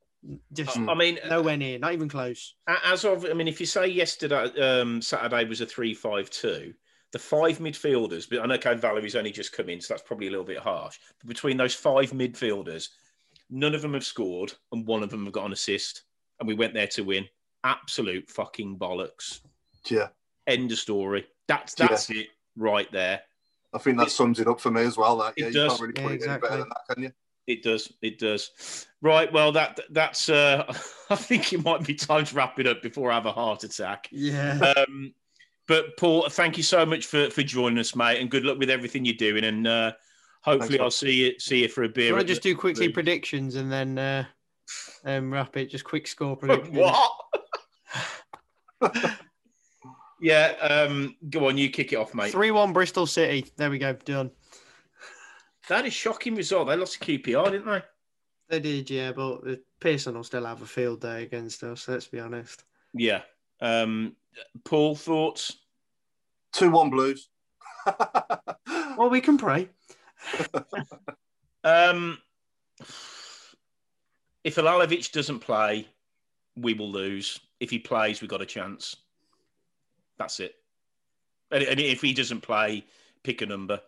Just I mean, nowhere near, not even close. As of, I mean, if you say yesterday, um, Saturday was a three-five-two, the five midfielders, but I know Kane Valery's only just come in, so that's probably a little bit harsh. But between those five midfielders, none of them have scored, and one of them have got an assist, and we went there to win. Absolute fucking bollocks. Yeah, End of story. That's that's it right there. I think that sums it up for me as well. That yeah, It you does. can't really Yeah, put it any exactly. better than that, can you? It does. It does. Right. Well, that that's. Uh, [laughs] I think it might be time to wrap it up before I have a heart attack. Yeah. Um, but Paul, thank you so much for for joining us, mate, and good luck with everything you're doing. And uh, hopefully, Thanks, I'll see you see you for a Do beer. you want to just the- do quickly the- predictions and then uh, um, wrap it? Just quick score [laughs] predictions. what? [laughs] yeah. Um, go on. You kick it off, mate. 3 1 Bristol City. There we go. Done. That is shocking result. They lost to QPR, didn't they? They did, yeah, but the Pearson will still have a field day against us, let's be honest. Yeah. Um, Paul, thoughts? Two one Blues. [laughs] [laughs] Well, we can pray. [laughs] Um, if Halilovic doesn't play, we will lose. If he plays, we've got a chance. That's it. And, and if he doesn't play, pick a number,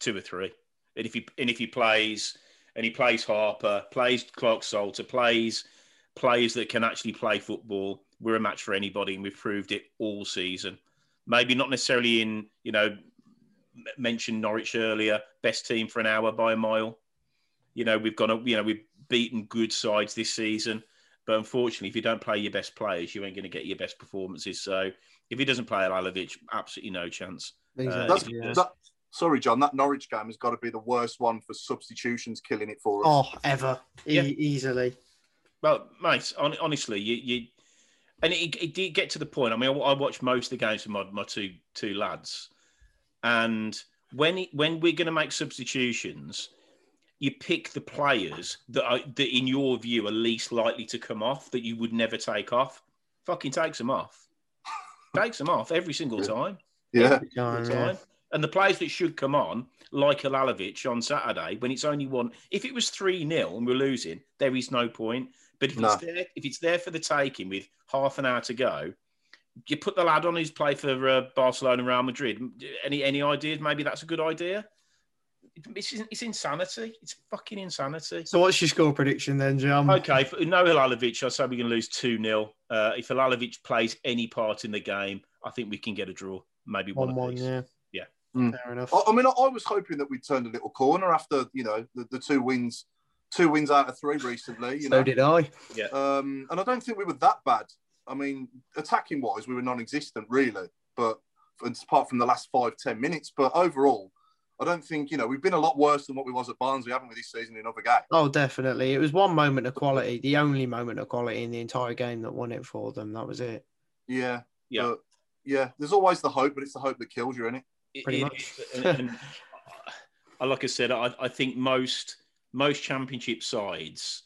two or three. And if he and if he plays, and he plays Harper, plays Clarke-Salter, plays players that can actually play football, we're a match for anybody, and we've proved it all season. Maybe not necessarily in you know mentioned Norwich earlier, best team for an hour by a mile. You know we've got a, you know we've beaten good sides this season. But unfortunately, if you don't play your best players, you ain't going to get your best performances. So if he doesn't play Halilovic, absolutely no chance. Uh, That's, that, sorry, John, that Norwich game has got to be the worst one for substitutions killing it for us. Oh, ever. E- Yeah. easily. Well, mate, hon- honestly, you, you and it, it did get to the point. I mean, I, I watched most of the games with my, my two two lads, and when it, when we're going to make substitutions, you pick the players that are that in your view are least likely to come off that you would never take off. Fucking takes them off. Takes them off every single time. Yeah. Every single time. And the players that should come on, like Halilovic on Saturday, when it's only one. If it was three 0 and we're losing, there is no point. But if No. it's there, if it's there for the taking with half an hour to go, you put the lad on who's played for uh, Barcelona and Real Madrid. Any any ideas? Maybe that's a good idea. It's, it's insanity. It's fucking insanity. So what's your score prediction then, John? Okay, for no Halilovic, I say we're going to lose 2 0. Uh, if Halilovic plays any part in the game, I think we can get a draw. Maybe one, One one, apiece. yeah. Yeah. Fair enough. I, I mean, I, I was hoping that we'd turned a little corner after you know the, the two wins, two wins out of three recently. You So know, did I. Yeah. Um, and I don't think we were that bad. I mean, attacking wise, we were non-existent really, but apart from the last five ten minutes. But overall, I don't think you know we've been a lot worse than what we was at Barnsley, haven't we, this season in other games? Oh, definitely. It was one moment of quality, the only moment of quality in the entire game that won it for them. That was it. Yeah, Yeah. but, yeah. There's always the hope, but it's the hope that kills you, isn't it? It- Pretty it much. is. and, and, uh, like I said, I, I think most most championship sides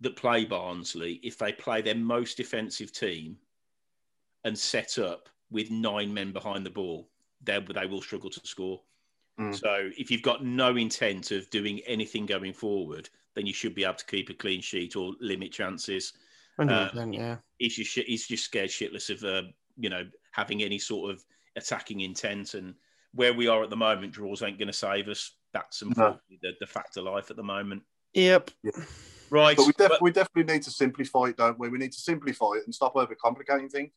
that play Barnsley, if they play their most defensive team and set up with nine men behind the ball, they, they will struggle to score. Mm. So if you've got no intent of doing anything going forward, then you should be able to keep a clean sheet or limit chances. 100%, yeah. He's just shit- he's just scared shitless of uh, you know having any sort of attacking intent. And where we are at the moment, draws ain't going to save us. That's unfortunately the, the fact of life at the moment. Yep. Right, But we, def- but- we definitely need to simplify it, don't we? We need to simplify it and stop overcomplicating things.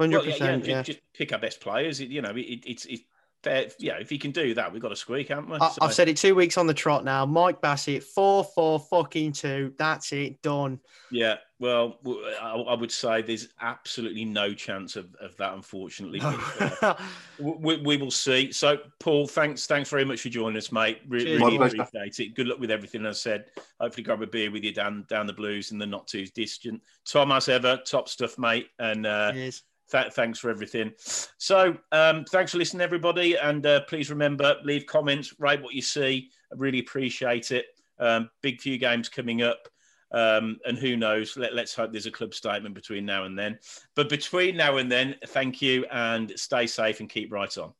Hundred Well, yeah, percent. yeah, Yeah. Just pick our best players. It, you know, it, it's it's fair. Yeah, if you can do that, we've got a squeak, haven't we? I, So- I've said it two weeks on the trot now. Mike Bassett, four four fucking two. That's it, done. Yeah, well, I would say there's absolutely no chance of, of that, unfortunately. [laughs] But, we, we will see. So, Paul, thanks, thanks very much for joining us, mate. Re- Cheers, really My pleasure. appreciate it. Good luck with everything. As I said, hopefully grab a beer with you down down the blues in the not too distant. Tom, as ever, top stuff, mate. And uh, Cheers. Th- thanks for everything. So, um, thanks for listening, everybody. And uh, please remember, leave comments, rate what you see. I really appreciate it. Um, big few games coming up. Um, and who knows? Let, let's hope there's a club statement between now and then. But between now and then, thank you and stay safe and keep right on.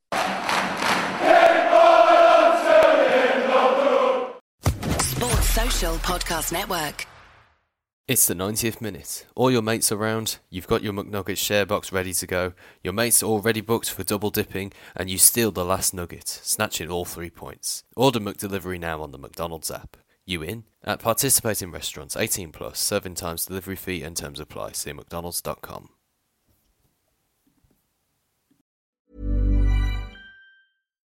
Sports Social Podcast Network. It's the 90th minute. All your mates are around, you've got your McNuggets share box ready to go, your mates are already booked for double dipping, and you steal the last nugget, snatching all three points. Order McDelivery now on the McDonald's app. You in? At participating restaurants, 18 plus, serving times, delivery fee, and terms apply. See McDonald's.com.